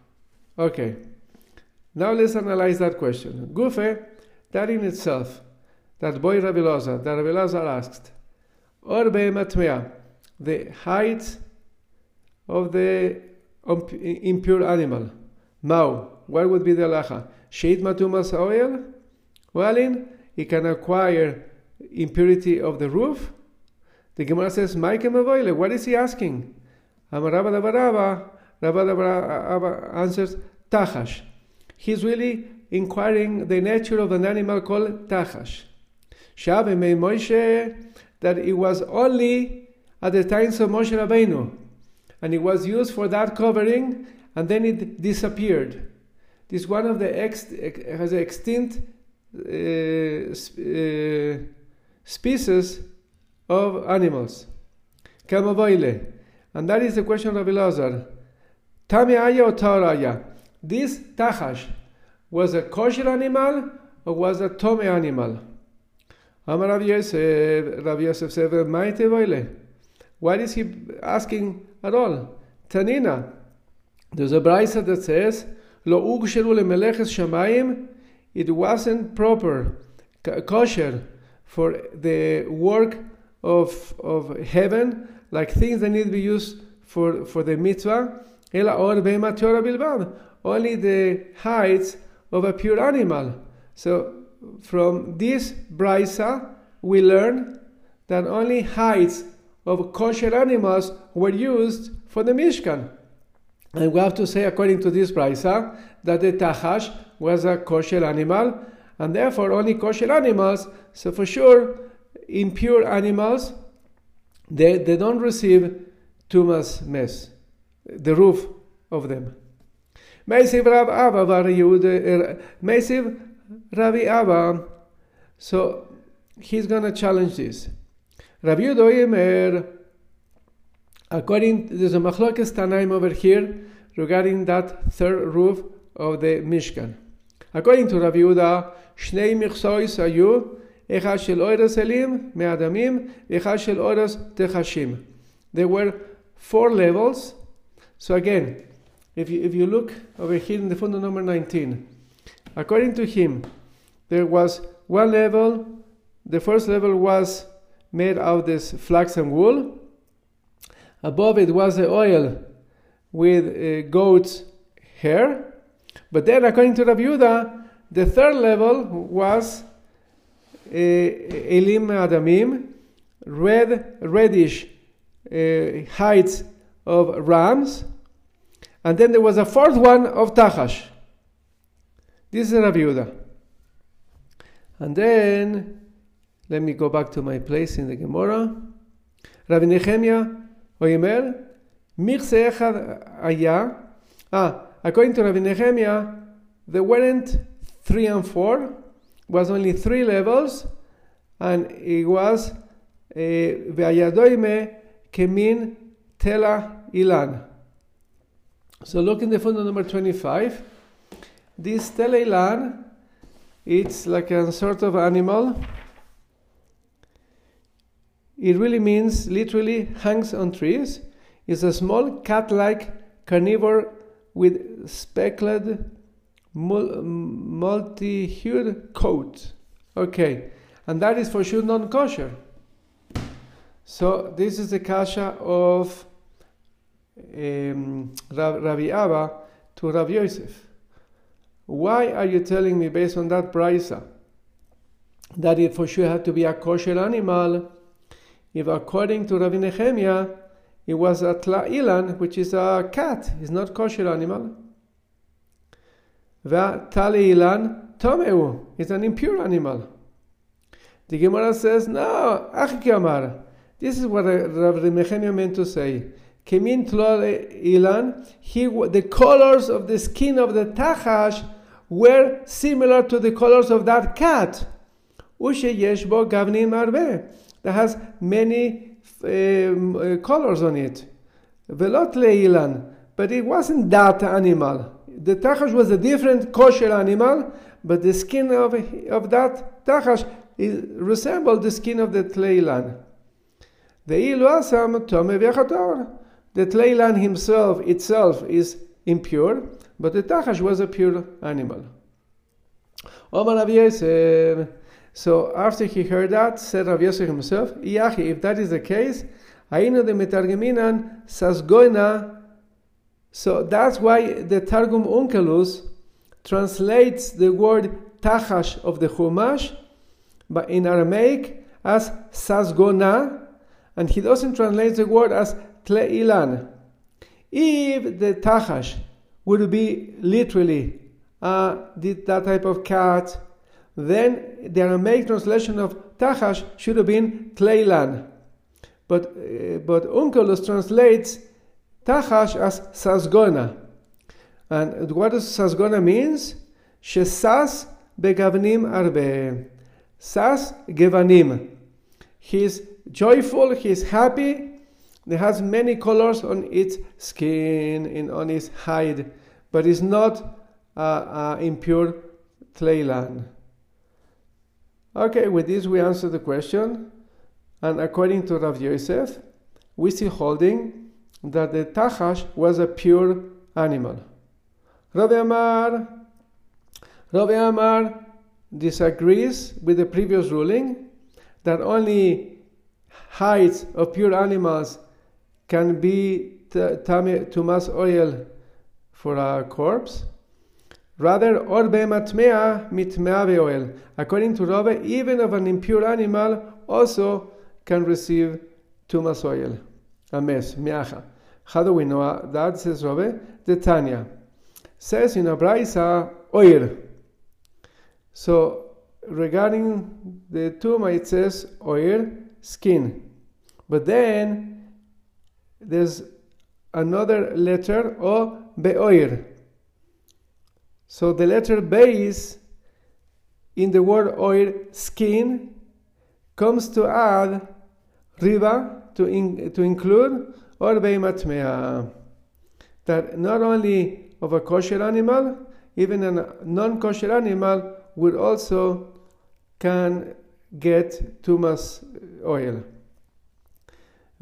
Okay. Now let's analyze that question. Gufe, that in itself, that boy Rabiloza, that Rabiloza asked, or matmea, the height of the impure animal. Mao, what would be the halacha? Sheit matumas oil? Well, in, he can acquire impurity of the roof. The Gemara says, what is he asking? Amarabba Rabba Rabba answers, Tachash. He's really inquiring the nature of an animal called Tachash. Shabe made Moshe that it was only at the times of Moshe Rabbeinu, and it was used for that covering, and then it disappeared. This is one of the ex- has extinct uh, uh, species of animals. Kamaboile. And that is the question of Rabbi Lazar. Tamiaya or Tauraya? This Tahash was a kosher animal or was a Tome animal? Amar Rabbi Yosef, Rabbi Yosef said, Maite What is he asking at all? Tanina. There's a brisa that says, Lo ugsheru lemeleches shamayim, it wasn't proper, kosher, for the work of, of heaven, like things that need to be used for, for the mitzvah, only the hides of a pure animal. So from this brisa, we learn that only hides of kosher animals were used for the Mishkan. And we have to say, according to this brisa, that the tahash was a kosher animal, and therefore only kosher animals. So for sure, impure animals they, they don't receive tumas mess, the roof of them. Meisiv Rav eh, Ravi Abba. So he's going to challenge this. Rabbi Yehuda according there's a machlokes tanaim over here regarding that third roof of the Mishkan. According to Rav Yehuda, Shnei Miksois Ayu, Echad Shel Oiras Elim, Me'adamim, Echad Shel Oiras Techashim. There were four levels. So again, if you, if you look over here in the footnote number 19, according to him, there was one level. The first level was made out of this flax and wool. Above it was the oil with uh, goat's hair. But then, according to Rabbi Yehuda, the third level was Elim Adamim, red, reddish uh, hides of rams, and then there was a fourth one of Tahash. This is Rabbi Yehuda. And then, let me go back to my place in the Gemara. Rabbi Nehemiah Echad Ah, according to Rabbi Nehemiah, there weren't three and four, was only three levels, and it was Ve'ayadoime Kemin Tela Ilan. So look in the photo number 25. This Tela Ilan, it's like a sort of animal. It really means literally hangs on trees. It's a small cat-like carnivore with speckled multi-hued coat. Okay, and that is for sure non-kosher. So this is the kasha of um, Rabbi Abba to Rabbi Yosef. Why are you telling me based on that brisa that it for sure had to be a kosher animal? If according to Rabbi Nehemiah, it was a tla'ilan, which is a cat, it's not kosher animal. Talilan tomeu, it's an impure animal. The Gemara says, no, Achik This is what Rabbi Nehemiah meant to say. Kemin ilan, he, the colors of the skin of the tachash were similar to the colors of that cat. Ushe yeshbo gavnin marbe. That has many um, uh, colors on it. Velot leilan. But it wasn't that animal. The tachash was a different kosher animal, but the skin of, of that tachash resembled the skin of the tleilan. The ilu asam tome v'yachator. The tleilan himself itself is impure, but the tachash was a pure animal. Omar. So after he heard that, said Rav Yosef himself, Yahi, if that is the case, Ainu de metargeminan sasgoina. So that's why the Targum Onkelos translates the word tachash of the Chumash but in Aramaic as sasgona, and he doesn't translate the word as tleilan. If the tachash would be literally uh, that type of cat, then the Aramaic translation of tachash should have been tleilan. But, uh, but Onkelos translates tachash as sasgona. And what does sasgona means? Shesas begavnim arbe. Sas gevanim. He's joyful, he's happy, it has many colors on its skin and on its hide, but it's not uh, uh, impure tleilan. Okay, with this we answer the question. And according to Rav Yosef, we see holding that the tachash was a pure animal. Rav Amar, Rav Amar disagrees with the previous ruling that only hides of pure animals can be tumas oil for a corpse. Rather, orbe matmea mitmea oil. According to Rabbe, even of an impure animal also can receive tumas oil. A mess, miacha. How do we know that? Says Rabbe. The Tanya says in a brisa oil. So regarding the tuma, it says oil, skin. But then there's another letter o beoir. So the letter base in the word oir skin comes to add riba to, in, to include or beimatmea. That not only of a kosher animal, even a non-kosher animal would also can get tumas oil.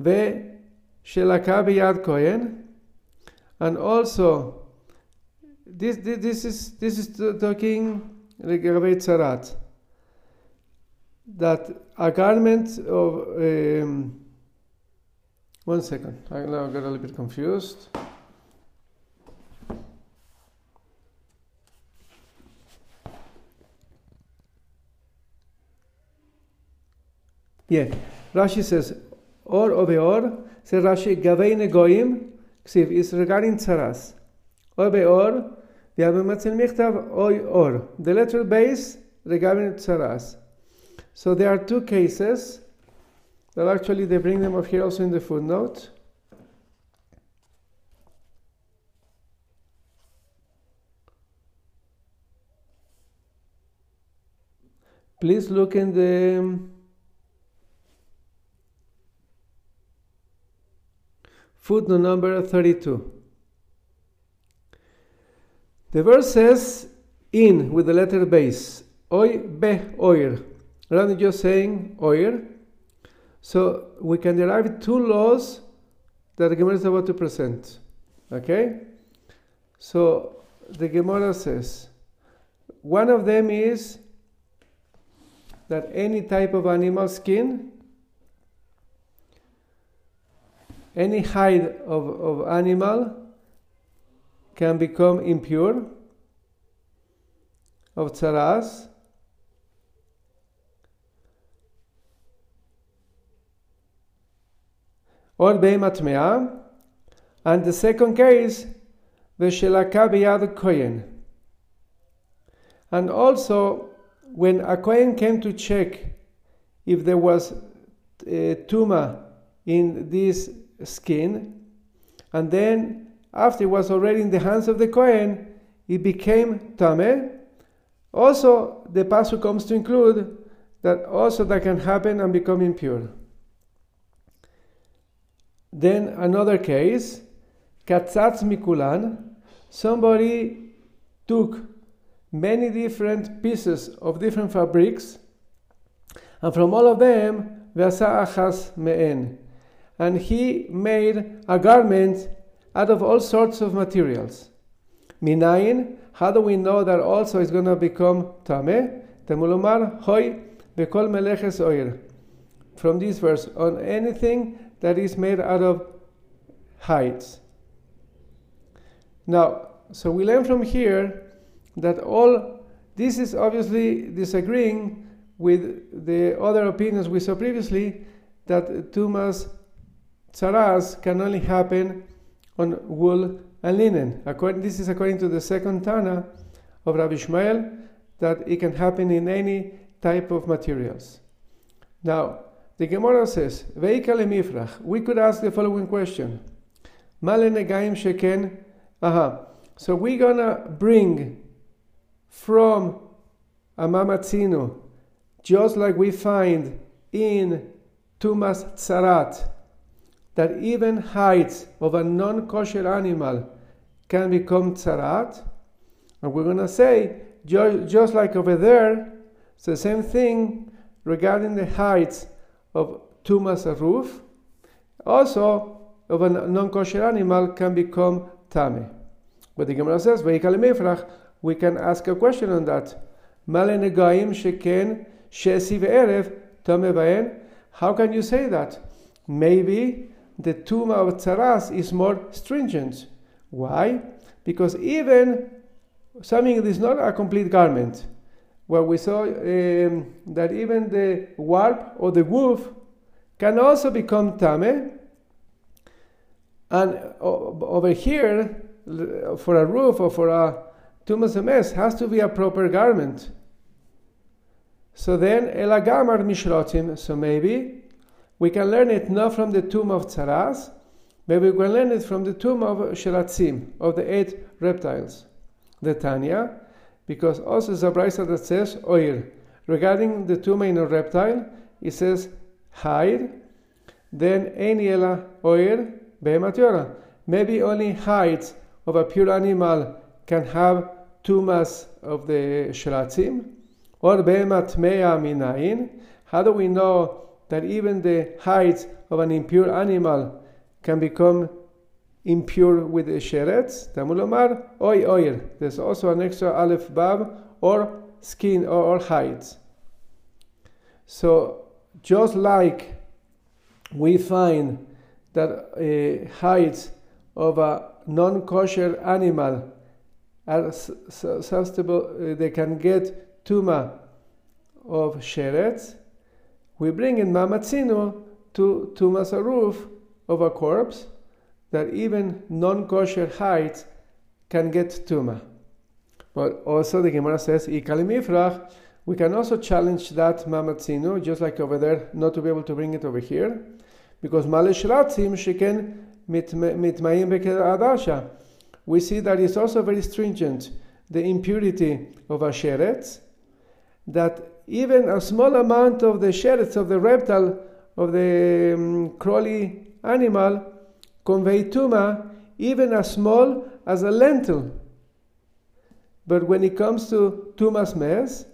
Shelaka biyad kohen, and also this, this, is this is talking regarding tzarat that a garment of um, one second I now got a little bit confused. Yeah, Rashi says, or over or Say Rashi, Gavein Goyim, Ksiv, is regarding Tsaras. Or Beor, we have a Matzil Michtav, Oy Or. The letter base regarding Tsaras. So there are two cases that actually they bring them up here also in the footnote. Please look in the Footnote number 32. The verse says in with the letter base, oi be oir, rather just saying oir. So we can derive two laws that the Gemara is about to present. Okay? So the Gemara says, one of them is that any type of animal skin, any hide of, of animal can become impure of tsaras. Or be'matmea. And the second case, v'shelaka biyad kohen. And also, when a kohen came to check if there was eh, a tuma in this skin, and then after it was already in the hands of the kohen, it became tame. Also, the pasuk comes to include that also that can happen and become impure. Then another case, katzatz mikulan, somebody took many different pieces of different fabrics, and from all of them, v'asa achas me'en, and he made a garment out of all sorts of materials. Minayin, how do we know that also is going to become tame? Temulomar hoy bekol meleches oir. From this verse, on anything that is made out of hides. Now, so we learn from here that all this is obviously disagreeing with the other opinions we saw previously that tumas tsaras can only happen on wool and linen. According, this is according to the second Tana of Rabbi Ishmael, that it can happen in any type of materials. Now, the Gemara says, Veikale. We could ask the following question. Male negaim sheken. Aha. So we're gonna bring from a mamatzino, just like we find in Tumas Tsarat, that even hides of a non kosher animal can become tsarat. And we're going to say, just like over there, it's the same thing regarding the hides of tumas roof. Also, of a non kosher animal can become tame. But the Gemara says, we can ask a question on that. How can you say that? Maybe the tuma of tsaras is more stringent. Why? Because even something that is not a complete garment, where we saw um, that even the warp or the woof can also become tame. And over here, for a roof or for a tumas mess, has to be a proper garment. So then, elagamar mishrotim. So maybe we can learn it not from the tomb of Tsaras, but we can learn it from the tomb of Sheratzim, of the eight reptiles. The Tanya, because also Zabraisa that says oir. Regarding the tomb in a reptile, it says hide, then eniela oir be'matiora. Maybe only hides of a pure animal can have tumas of the sheratzim, or be'mat mea minayin. How do we know that even the hides of an impure animal can become impure with the sheretz. Tamulomar, oy oil. There's also an extra aleph bab or skin or, or hides. So just like we find that uh, hides of a non-kosher animal are susceptible, uh, they can get tuma of sheretz, we bring in mamatzino to, to masaruf of a corpse that even non-kosher hides can get tuma. But also the Gemara says, ikalimifrach, we can also challenge that mamatzino, just like over there, not to be able to bring it over here, because malish ratzim sheken mitmayim adasha. We see that it's also very stringent, the impurity of a sheret, that even a small amount of the shells of the reptile, of the um, crawly animal, convey tuma, even as small as a lentil. But when it comes to tumas mes,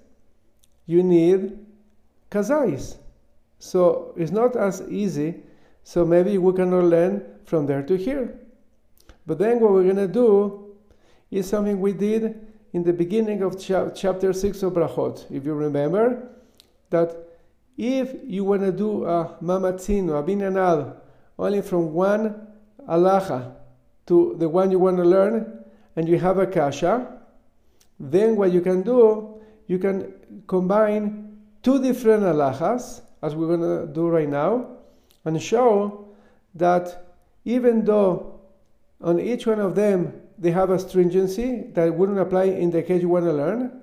you need kazais. So it's not as easy. So maybe we cannot learn from there to here. But then what we're going to do is something we did in the beginning of cha- chapter 6 of Brachot, if you remember, that if you want to do a mamatzin a binyanal only from one alaha to the one you want to learn, and you have a kasha, then what you can do, you can combine two different alahas, as we're going to do right now, and show that even though on each one of them they have a stringency that wouldn't apply in the case you want to learn,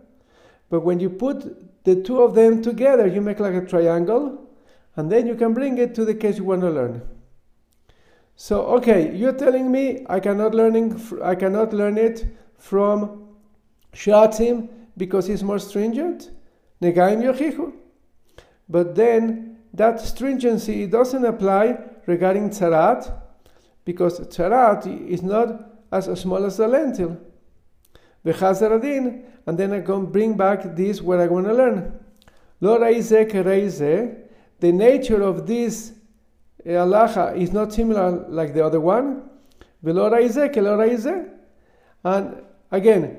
but when you put the two of them together, you make like a triangle, and then you can bring it to the case you want to learn. So, okay, you're telling me I cannot learning I cannot learn it from Shatim because it's more stringent. Negaim. But then that stringency doesn't apply regarding tzarat because tzarat is not as small as a lentil. V'chazaradin, and then I can bring back this what I want to learn. Lo reize the nature of this eh, halacha is not similar like the other one. V'lo reize And again,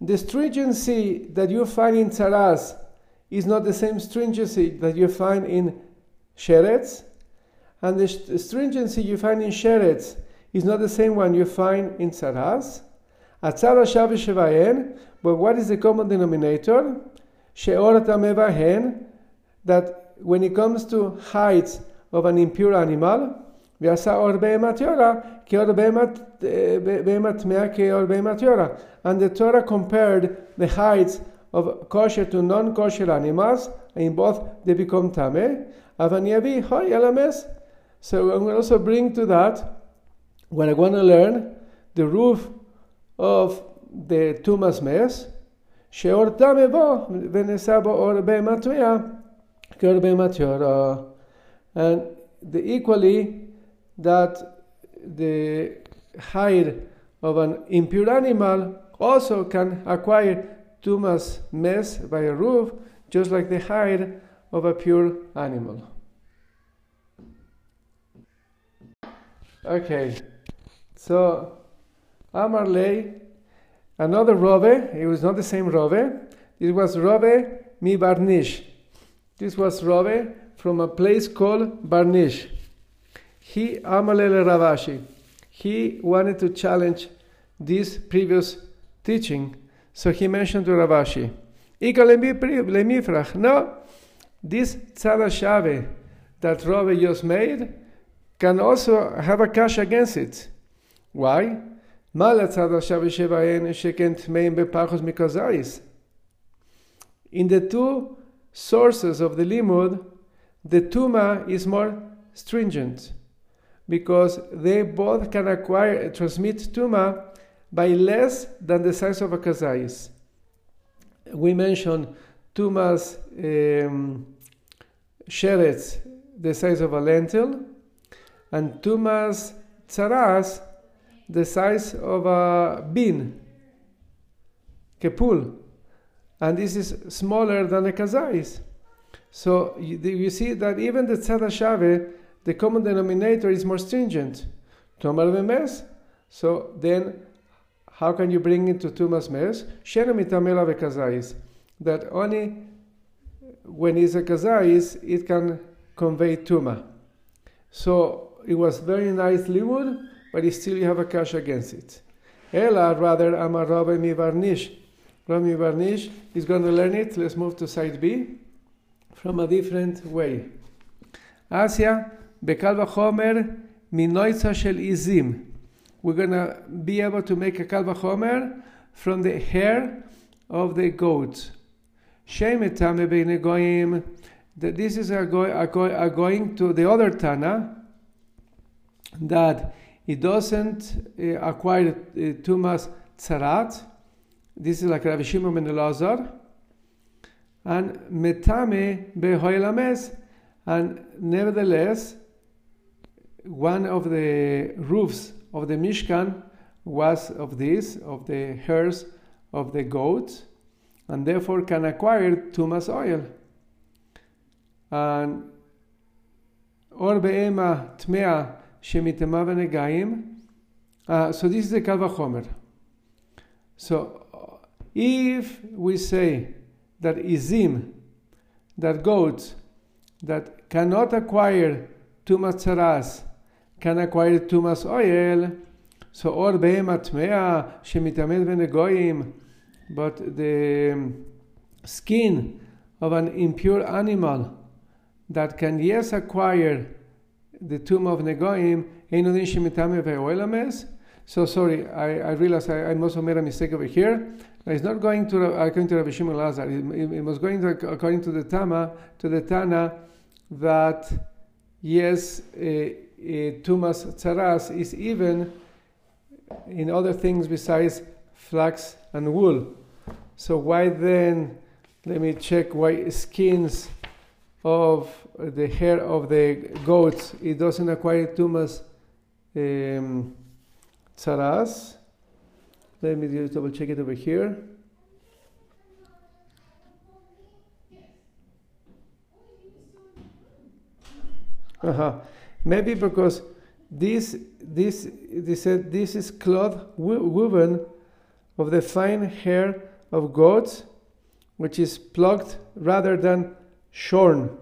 the stringency that you find in tzaras is not the same stringency that you find in sheretz, and the stringency you find in sheretz is not the same one you find in tzaras. Atzara Shavishevahen, but what is the common denominator? Sheor that when it comes to heights of an impure animal, eh, and the Torah compared the heights of kosher to non-kosher animals, and in both they become tame. So I'm going to also bring to that when I want to learn, the roof of the tumas mes, שאור תמה בו, ונשא בו אור בהמת טמאה כאור בהמת יורה. And the equally that the hide of an impure animal also can acquire tumas mes by a roof, just like the hide of a pure animal. Okay, so Amarley, another Rove, it was not the same Rove, it was Rove mi Barnish. This was Rove from a place called Barnish. He, Amalele Rav Ashi, he wanted to challenge this previous teaching, so he mentioned to Rav Ashi, no, this tzara shave that Rove just made can also have a cash against it. Why? In the two sources of the limud, the tuma is more stringent because they both can acquire transmit tuma by less than the size of a kazais. We mentioned tumas um, sheretz, the size of a lentil, and tumas tzaras, the size of a bean, kepul, and this is smaller than a kazais. So you, you see that even the tzara shave the common denominator is more stringent. Tomar mes. So then, how can you bring it to tumas mes? Shenamitamela vekazais. That only when it's a kazais, it can convey tuma. So it was very nice limud, but still you have a cash against it. Ella, rather, Amar Rabbi Mivarnish. Rabbi Varnish is going to learn it. Let's move to side B from a different way. Asia, Bekal Homer, Minoitza Shel Izim. We're going to be able to make a Kalva Homer from the hair of the goat. Shemetame Beine Goyim. This is a, go, a, go, a going to the other Tana that it doesn't uh, acquire uh, tumas tzarat. This is like Rav Shimon ben Elazar. And metame behoylames. And nevertheless, one of the roofs of the Mishkan was of this, of the hairs of the goats, and therefore can acquire tumas oil. And or be'ema tmea shemitema. Uh, so this is the kalva chomer. So If we say that izim, that goats that cannot acquire tumas tzaras, can acquire tumas oil, so or behema tmea shemitamed but the skin of an impure animal that can yes acquire the tomb of Negoim. So sorry, I, I realized I, I must have made a mistake over here. It's not going to according to Rabbi Shimon Lazar. It, it, was going to according to the Tama to the Tana that yes, Tumas Tzaras is even in other things besides flax and wool. So why then? Let me check why skins of the hair of the goats it doesn't acquire tumas um, tzaras. Let me just double check it over here. Uh-huh. Maybe because this this they said this is cloth woven of the fine hair of goats, which is plucked rather than shorn.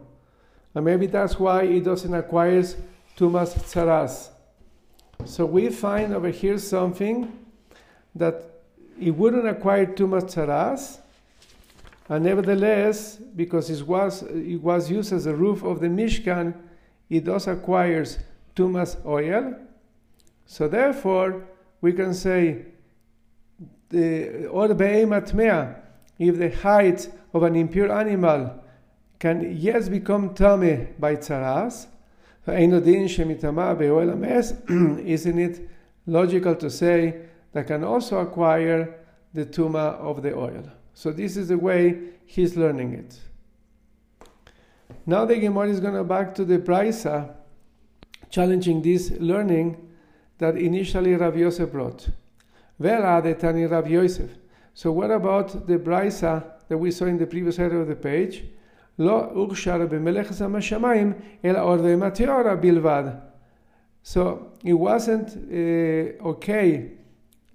And maybe that's why it doesn't acquire tumas tzaras. So we find over here something that it wouldn't acquire tumas tzaras, and nevertheless, because it was, it was used as a roof of the Mishkan, it does acquires tumas oil. So therefore, we can say the or if the height of an impure animal can yes become tame by tzaras, (clears throat) isn't it logical to say that can also acquire the tuma of the oil? So this is the way he's learning it. Now the Gemara is going to back to the Brisa, challenging this learning that initially Rav Yosef brought. Are the Tani Rav Yosef? So what about the Brisa that we saw in the previous header of the page? לא הוכשר במלאכת השמיים, אלא אור ומטאורה בלבד. So it wasn't uh, okay,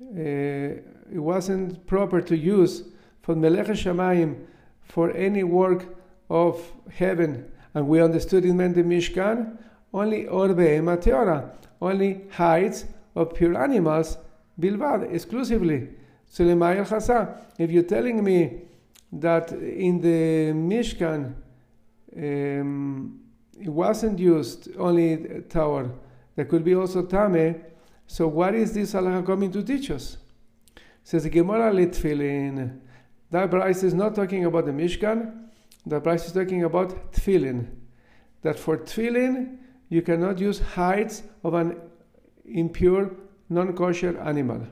uh, it wasn't proper to use for Melech Shamayim for any work of heaven. And we understood it meant the Mishkan, only Orbe Mateora, only hides of pure animals, Bilvad, exclusively. So if you're telling me that in the Mishkan um, it wasn't used only tower. There could be also tame. So what is this halacha coming to teach us? Says the Gemara Litfilin. That Bryce is not talking about the Mishkan. That Bryce is talking about tefillin. That for tefillin you cannot use hides of an impure, non-kosher animal.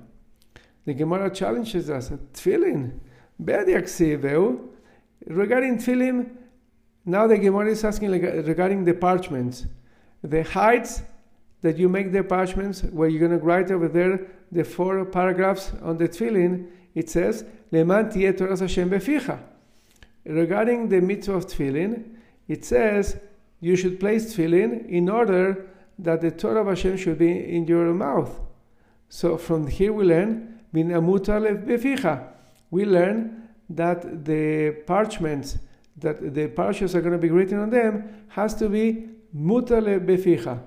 The Gemara challenges us. Tefillin. Regarding tefillin, now the Gemara is asking uh, regarding the parchments. The heights that you make the parchments, where you're going to write over there the four paragraphs on the tefillin, it says, Leman Torah Hashem beficha. Regarding the mitzvah of tefillin, it says you should place tefillin in order that the Torah of Hashem should be in your mouth. So from here we learn, Bin beficha. We learn that the parchments that the parshas are going to be written on them has to be mutale beficha.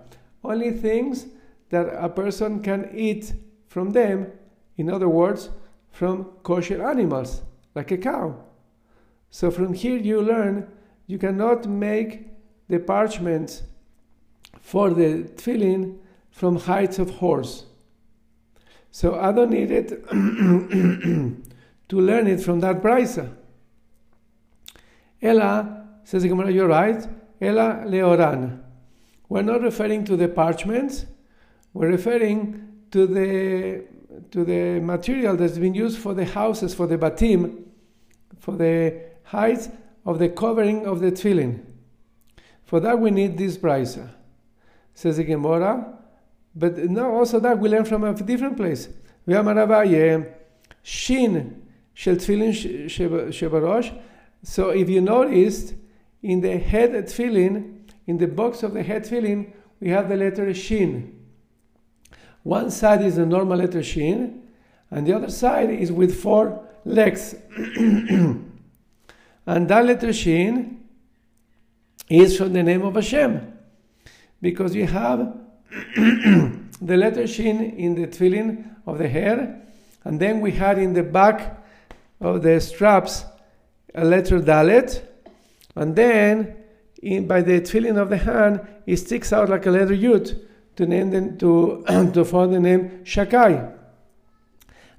Only things that a person can eat from them, in other words, from kosher animals, like a cow. So from here you learn you cannot make the parchments for the tefillin from hides of horse. So I don't need it (clears throat) (coughs) (coughs) to learn it from that brisa. Ella, says the you're right. Ella leoran. We're not referring to the parchments. We're referring to the to the material that's been used for the houses, for the batim, for the height of the covering of the tefillin. For that we need this brisa. Says the Gemara. But no, also that we learn from a different place. We have Shin shel tefillin shebarosh so if you noticed, in the head tefillin, in the box of the head tefillin, we have the letter shin. One side is the normal letter shin, and the other side is with four legs. (clears throat) and that letter Shin is from the name of Hashem, because you have (clears throat) the letter Shin in the tefillin of the hair, and then we had in the back of the straps a letter Dalet, and then in, by the tefillin of the hand, it sticks out like a letter Yud to name them, to (clears throat) to form the name Shakai.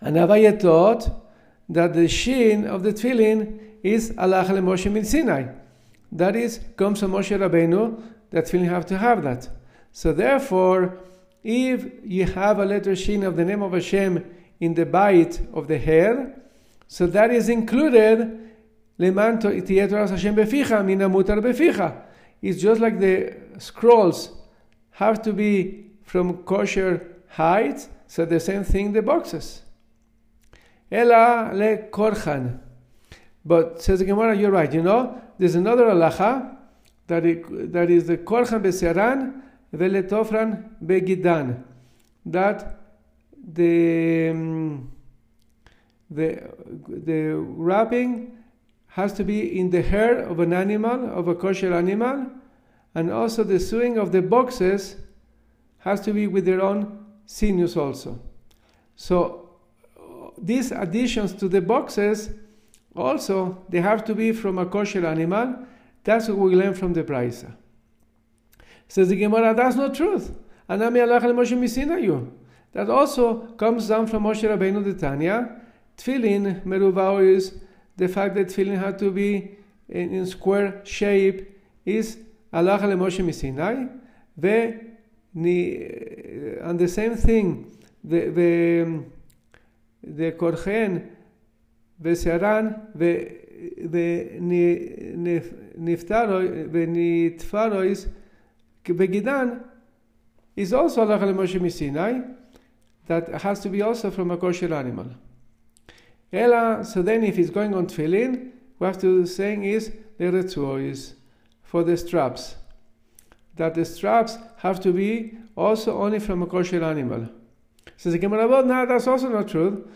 And Abaye taught that the shin of the tefillin is Allah Moshe min Sinai. That is, comes from Moshe Rabbeinu, that tefillin have to have that. So therefore, if you have a letter shin of the name of Hashem in the bite of the hair, so that is included. It's just like the scrolls have to be from kosher height, so the same thing the boxes. Ela le korchan. But says the Gemara, you're right. You know, there's another halacha that, that is the korchan beseran veletofran begidan. That the um, the the wrapping has to be in the hair of an animal, of a kosher animal, and also the sewing of the boxes has to be with their own sinews also. So these additions to the boxes also they have to be from a kosher animal. That's what we learn from the Braisa. Says the Gemara, that's not truth. Anami. That also comes down from Moshe Rabbeinu the Tanya. Tefillin merubah is the fact that tefillin had to be in, in square shape is Alach le Sinai. Eh, and the same thing, the the the korchen, the seran, the niftaroi, the nitfarois, gidan is also Alach le Sinai. That has to be also from a kosher animal. Ella, so then if it's going on tefillin, we have to saying is the retzuo is for the straps. That the straps have to be also only from a kosher animal. Says the Gemara, well, no, that's also not true.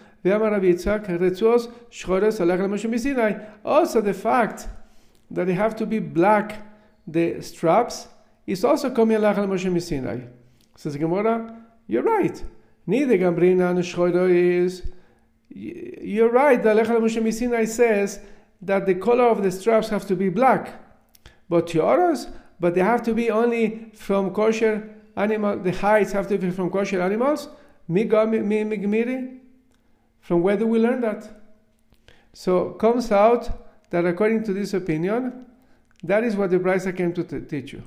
Also, the fact that they have to be black, the straps, is also coming alach al Moshe Misinai. Says the Gemara, you're right. Neither Gambrina and Shchodo is. You're right. The alach al Moshe Misinai says that the color of the straps have to be black, but Tioras, but they have to be only from kosher animal. The hides have to be from kosher animals. From where do we learn that? So comes out that according to this opinion, that is what the Brisa came to t- teach you.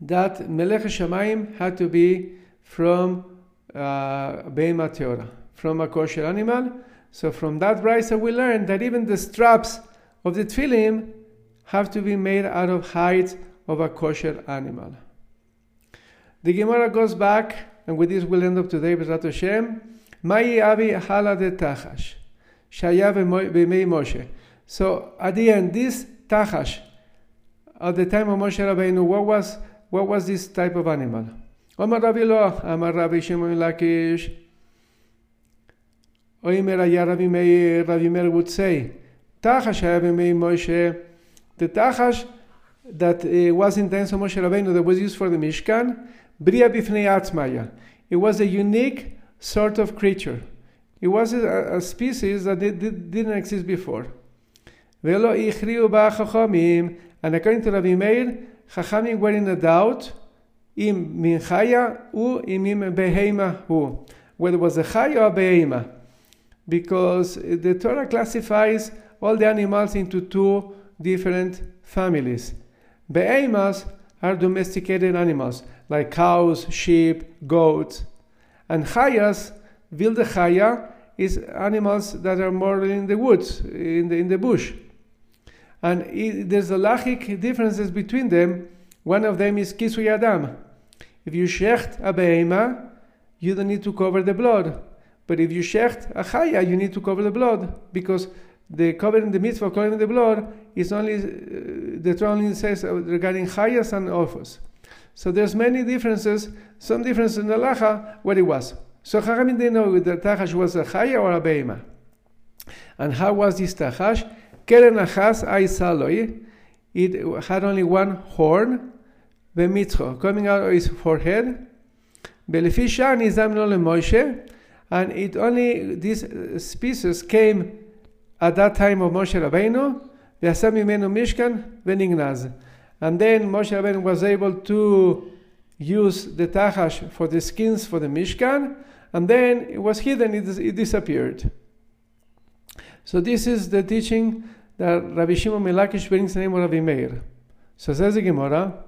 That Melech Shamayim had to be from uh, Teora, from a kosher animal. So from that Brisa we learn that even the straps of the tefillin have to be made out of hide of a kosher animal. The Gemara goes back and with this we'll end up today, Bezrat Hashem. Mai Avi Hala de Tachash. Shaya B'mei Moshe. So at the end, this Tachash, at the time of Moshe Rabbeinu, what was, what was this type of animal? Omar Rabbi Lo, Amar Rabbi Shimon Lakish. Oimer Rabbi Meir, Rabbi Meir would say, Tachash B'mei Moshe. The Tachash that uh, was in times of Moshe Rabbeinu that was used for the Mishkan, Bria bifnei atzmaya. It was a unique sort of creature. It was a, a species that did, did, didn't exist before. Velo ichriu chachamim. And according to Rabbi Meir, chachamim were in a doubt im min chaya u im im behema. Whether it was a chaya or a behema. Because the Torah classifies all the animals into two different families. Behemas are domesticated animals like cows, sheep, goats. And chayas, wilde chaya, is animals that are more in the woods, in the, in the bush. And it, there's a lachic differences between them. One of them is kisui adam. If you shecht a behema, you don't need to cover the blood. But if you shecht a chaya, you need to cover the blood because the covering the mitzvah covering the blood is only uh, the Torah only says regarding chayas and ophos. So there's many differences, some differences in the lacha where it was. So Chachamim didn't know the Tachash was a Chaya or a Beima. And how was this Tachash? Keren Achas Aisaloi. It had only one horn, Bemitzcho, coming out of his forehead. Belefi Shani Zamno Moshe and it only these uh, species came at that time of Moshe Rabbeinu, V'yaseh menu Mishkan v'nignaz. And then Moshe Rabbeinu was able to use the tahash for the skins for the Mishkan, and then it was hidden, it, it disappeared. So this is the teaching that Rabbi Shimon Melakish brings in the name of Rabbi Meir. So says the Gemara,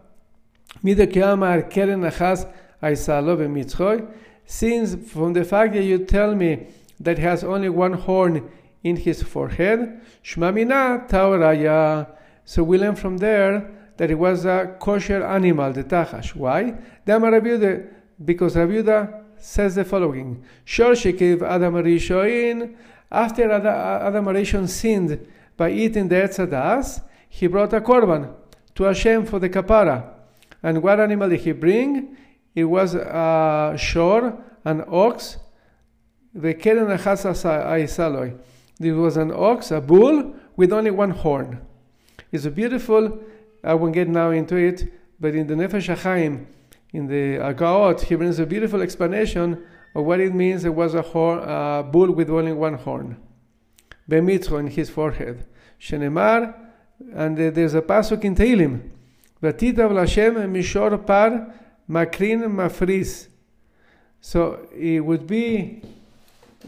Mida keamar keren aisa aisalo v'mitzchoy, since from the fact that you tell me that he has only one horn in his forehead, shmamina taoraya. So we learn from there that it was a kosher animal, the tachash. Why? Because Rabbi says the following: Shor shekiv Adam Rishoin. After Adam Rishon sinned by eating the etzadas, he brought a korban to Hashem for the kapara. And what animal did he bring? It was uh, a shor, an ox. The keren aisaloi. This was an ox, a bull, with only one horn. It's a beautiful I won't get now into it, but in the Nefesh HaChaim, in the Agaot, he brings a beautiful explanation of what it means it was a, horn, a bull with only one horn. Bemitzro in his forehead. Shenemar, and uh, there's a pasuk in Tehillim. Vatitav Lashem mishor par makrin Mafriz. So it would be,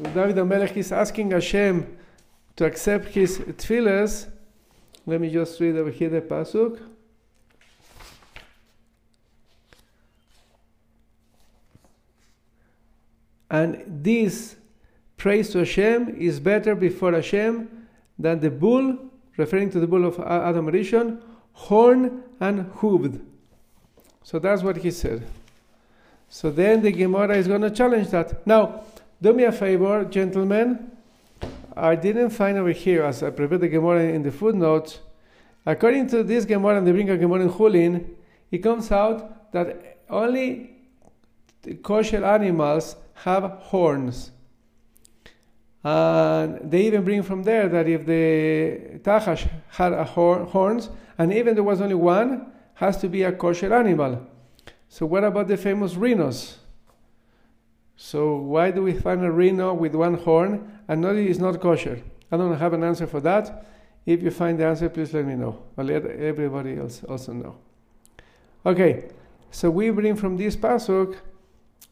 David HaMelech is asking Hashem to accept his tefillahs let me just read over here the pasuk. And this praise to Hashem is better before Hashem than the bull, referring to the bull of Adam Rishon, horn and hooved. So that's what he said. So then the Gemara is going to challenge that. Now, do me a favor, gentlemen. I didn't find over here, as I prepared the Gemara in the footnotes, according to this Gemara and the Brinka Gemara in Chulin, it comes out that only kosher animals have horns. And they even bring from there that if the tachash had a horns, and even there was only one, has to be a kosher animal. So what about the famous rhinos? So why do we find a rhino with one horn and not is not kosher? I don't have an answer for that. If you find the answer, please let me know. I'll let everybody else also know. Okay, so we bring from this pasuk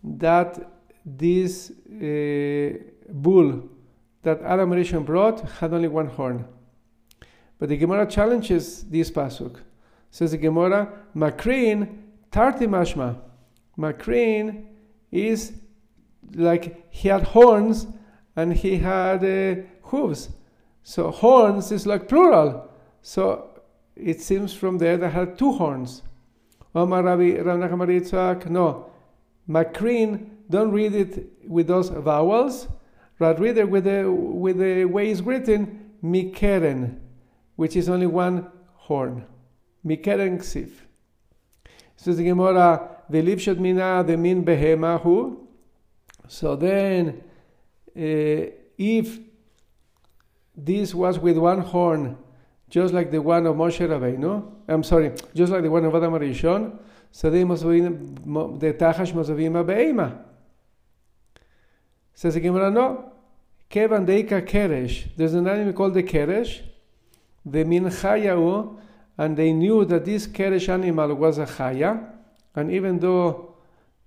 that this uh, bull that Adam Rishon brought had only one horn. But the Gemara challenges this pasuk. Says the Gemara, Makrin tarti mashma. Makrin is like he had horns and he had uh, hooves. So horns is like plural. So it seems from there that had two horns. Rabbi no. Makrin, don't read it with those vowels, but read it with the, with the way it's written, Mikeren, which is only one horn. Mikeren ksif. So the Gemara, Velivshot mina the min behemahu. So then, uh, if this was with one horn, just like the one of Moshe Rabbeinu, I'm sorry, just like the one of Adam Rishon, so they must have been, the Tachash must have been a Be'ema. Says the Gemara, no. Kevan Deika Keresh. There's an animal called the Keresh, the Min Chayau, and they knew that this Keresh animal was a Chaya, and even though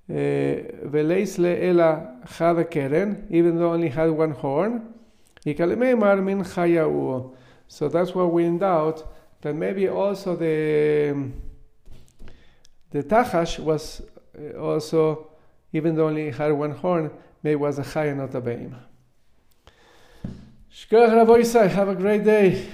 Veleisle Ela had a Keren, even though only had one horn, min So that's why we in doubt that maybe also the the Tachash was uh, also, even though only had one horn, maybe was a Chaya, not a Be'ima. Shkoyach Rabbi Have a great day.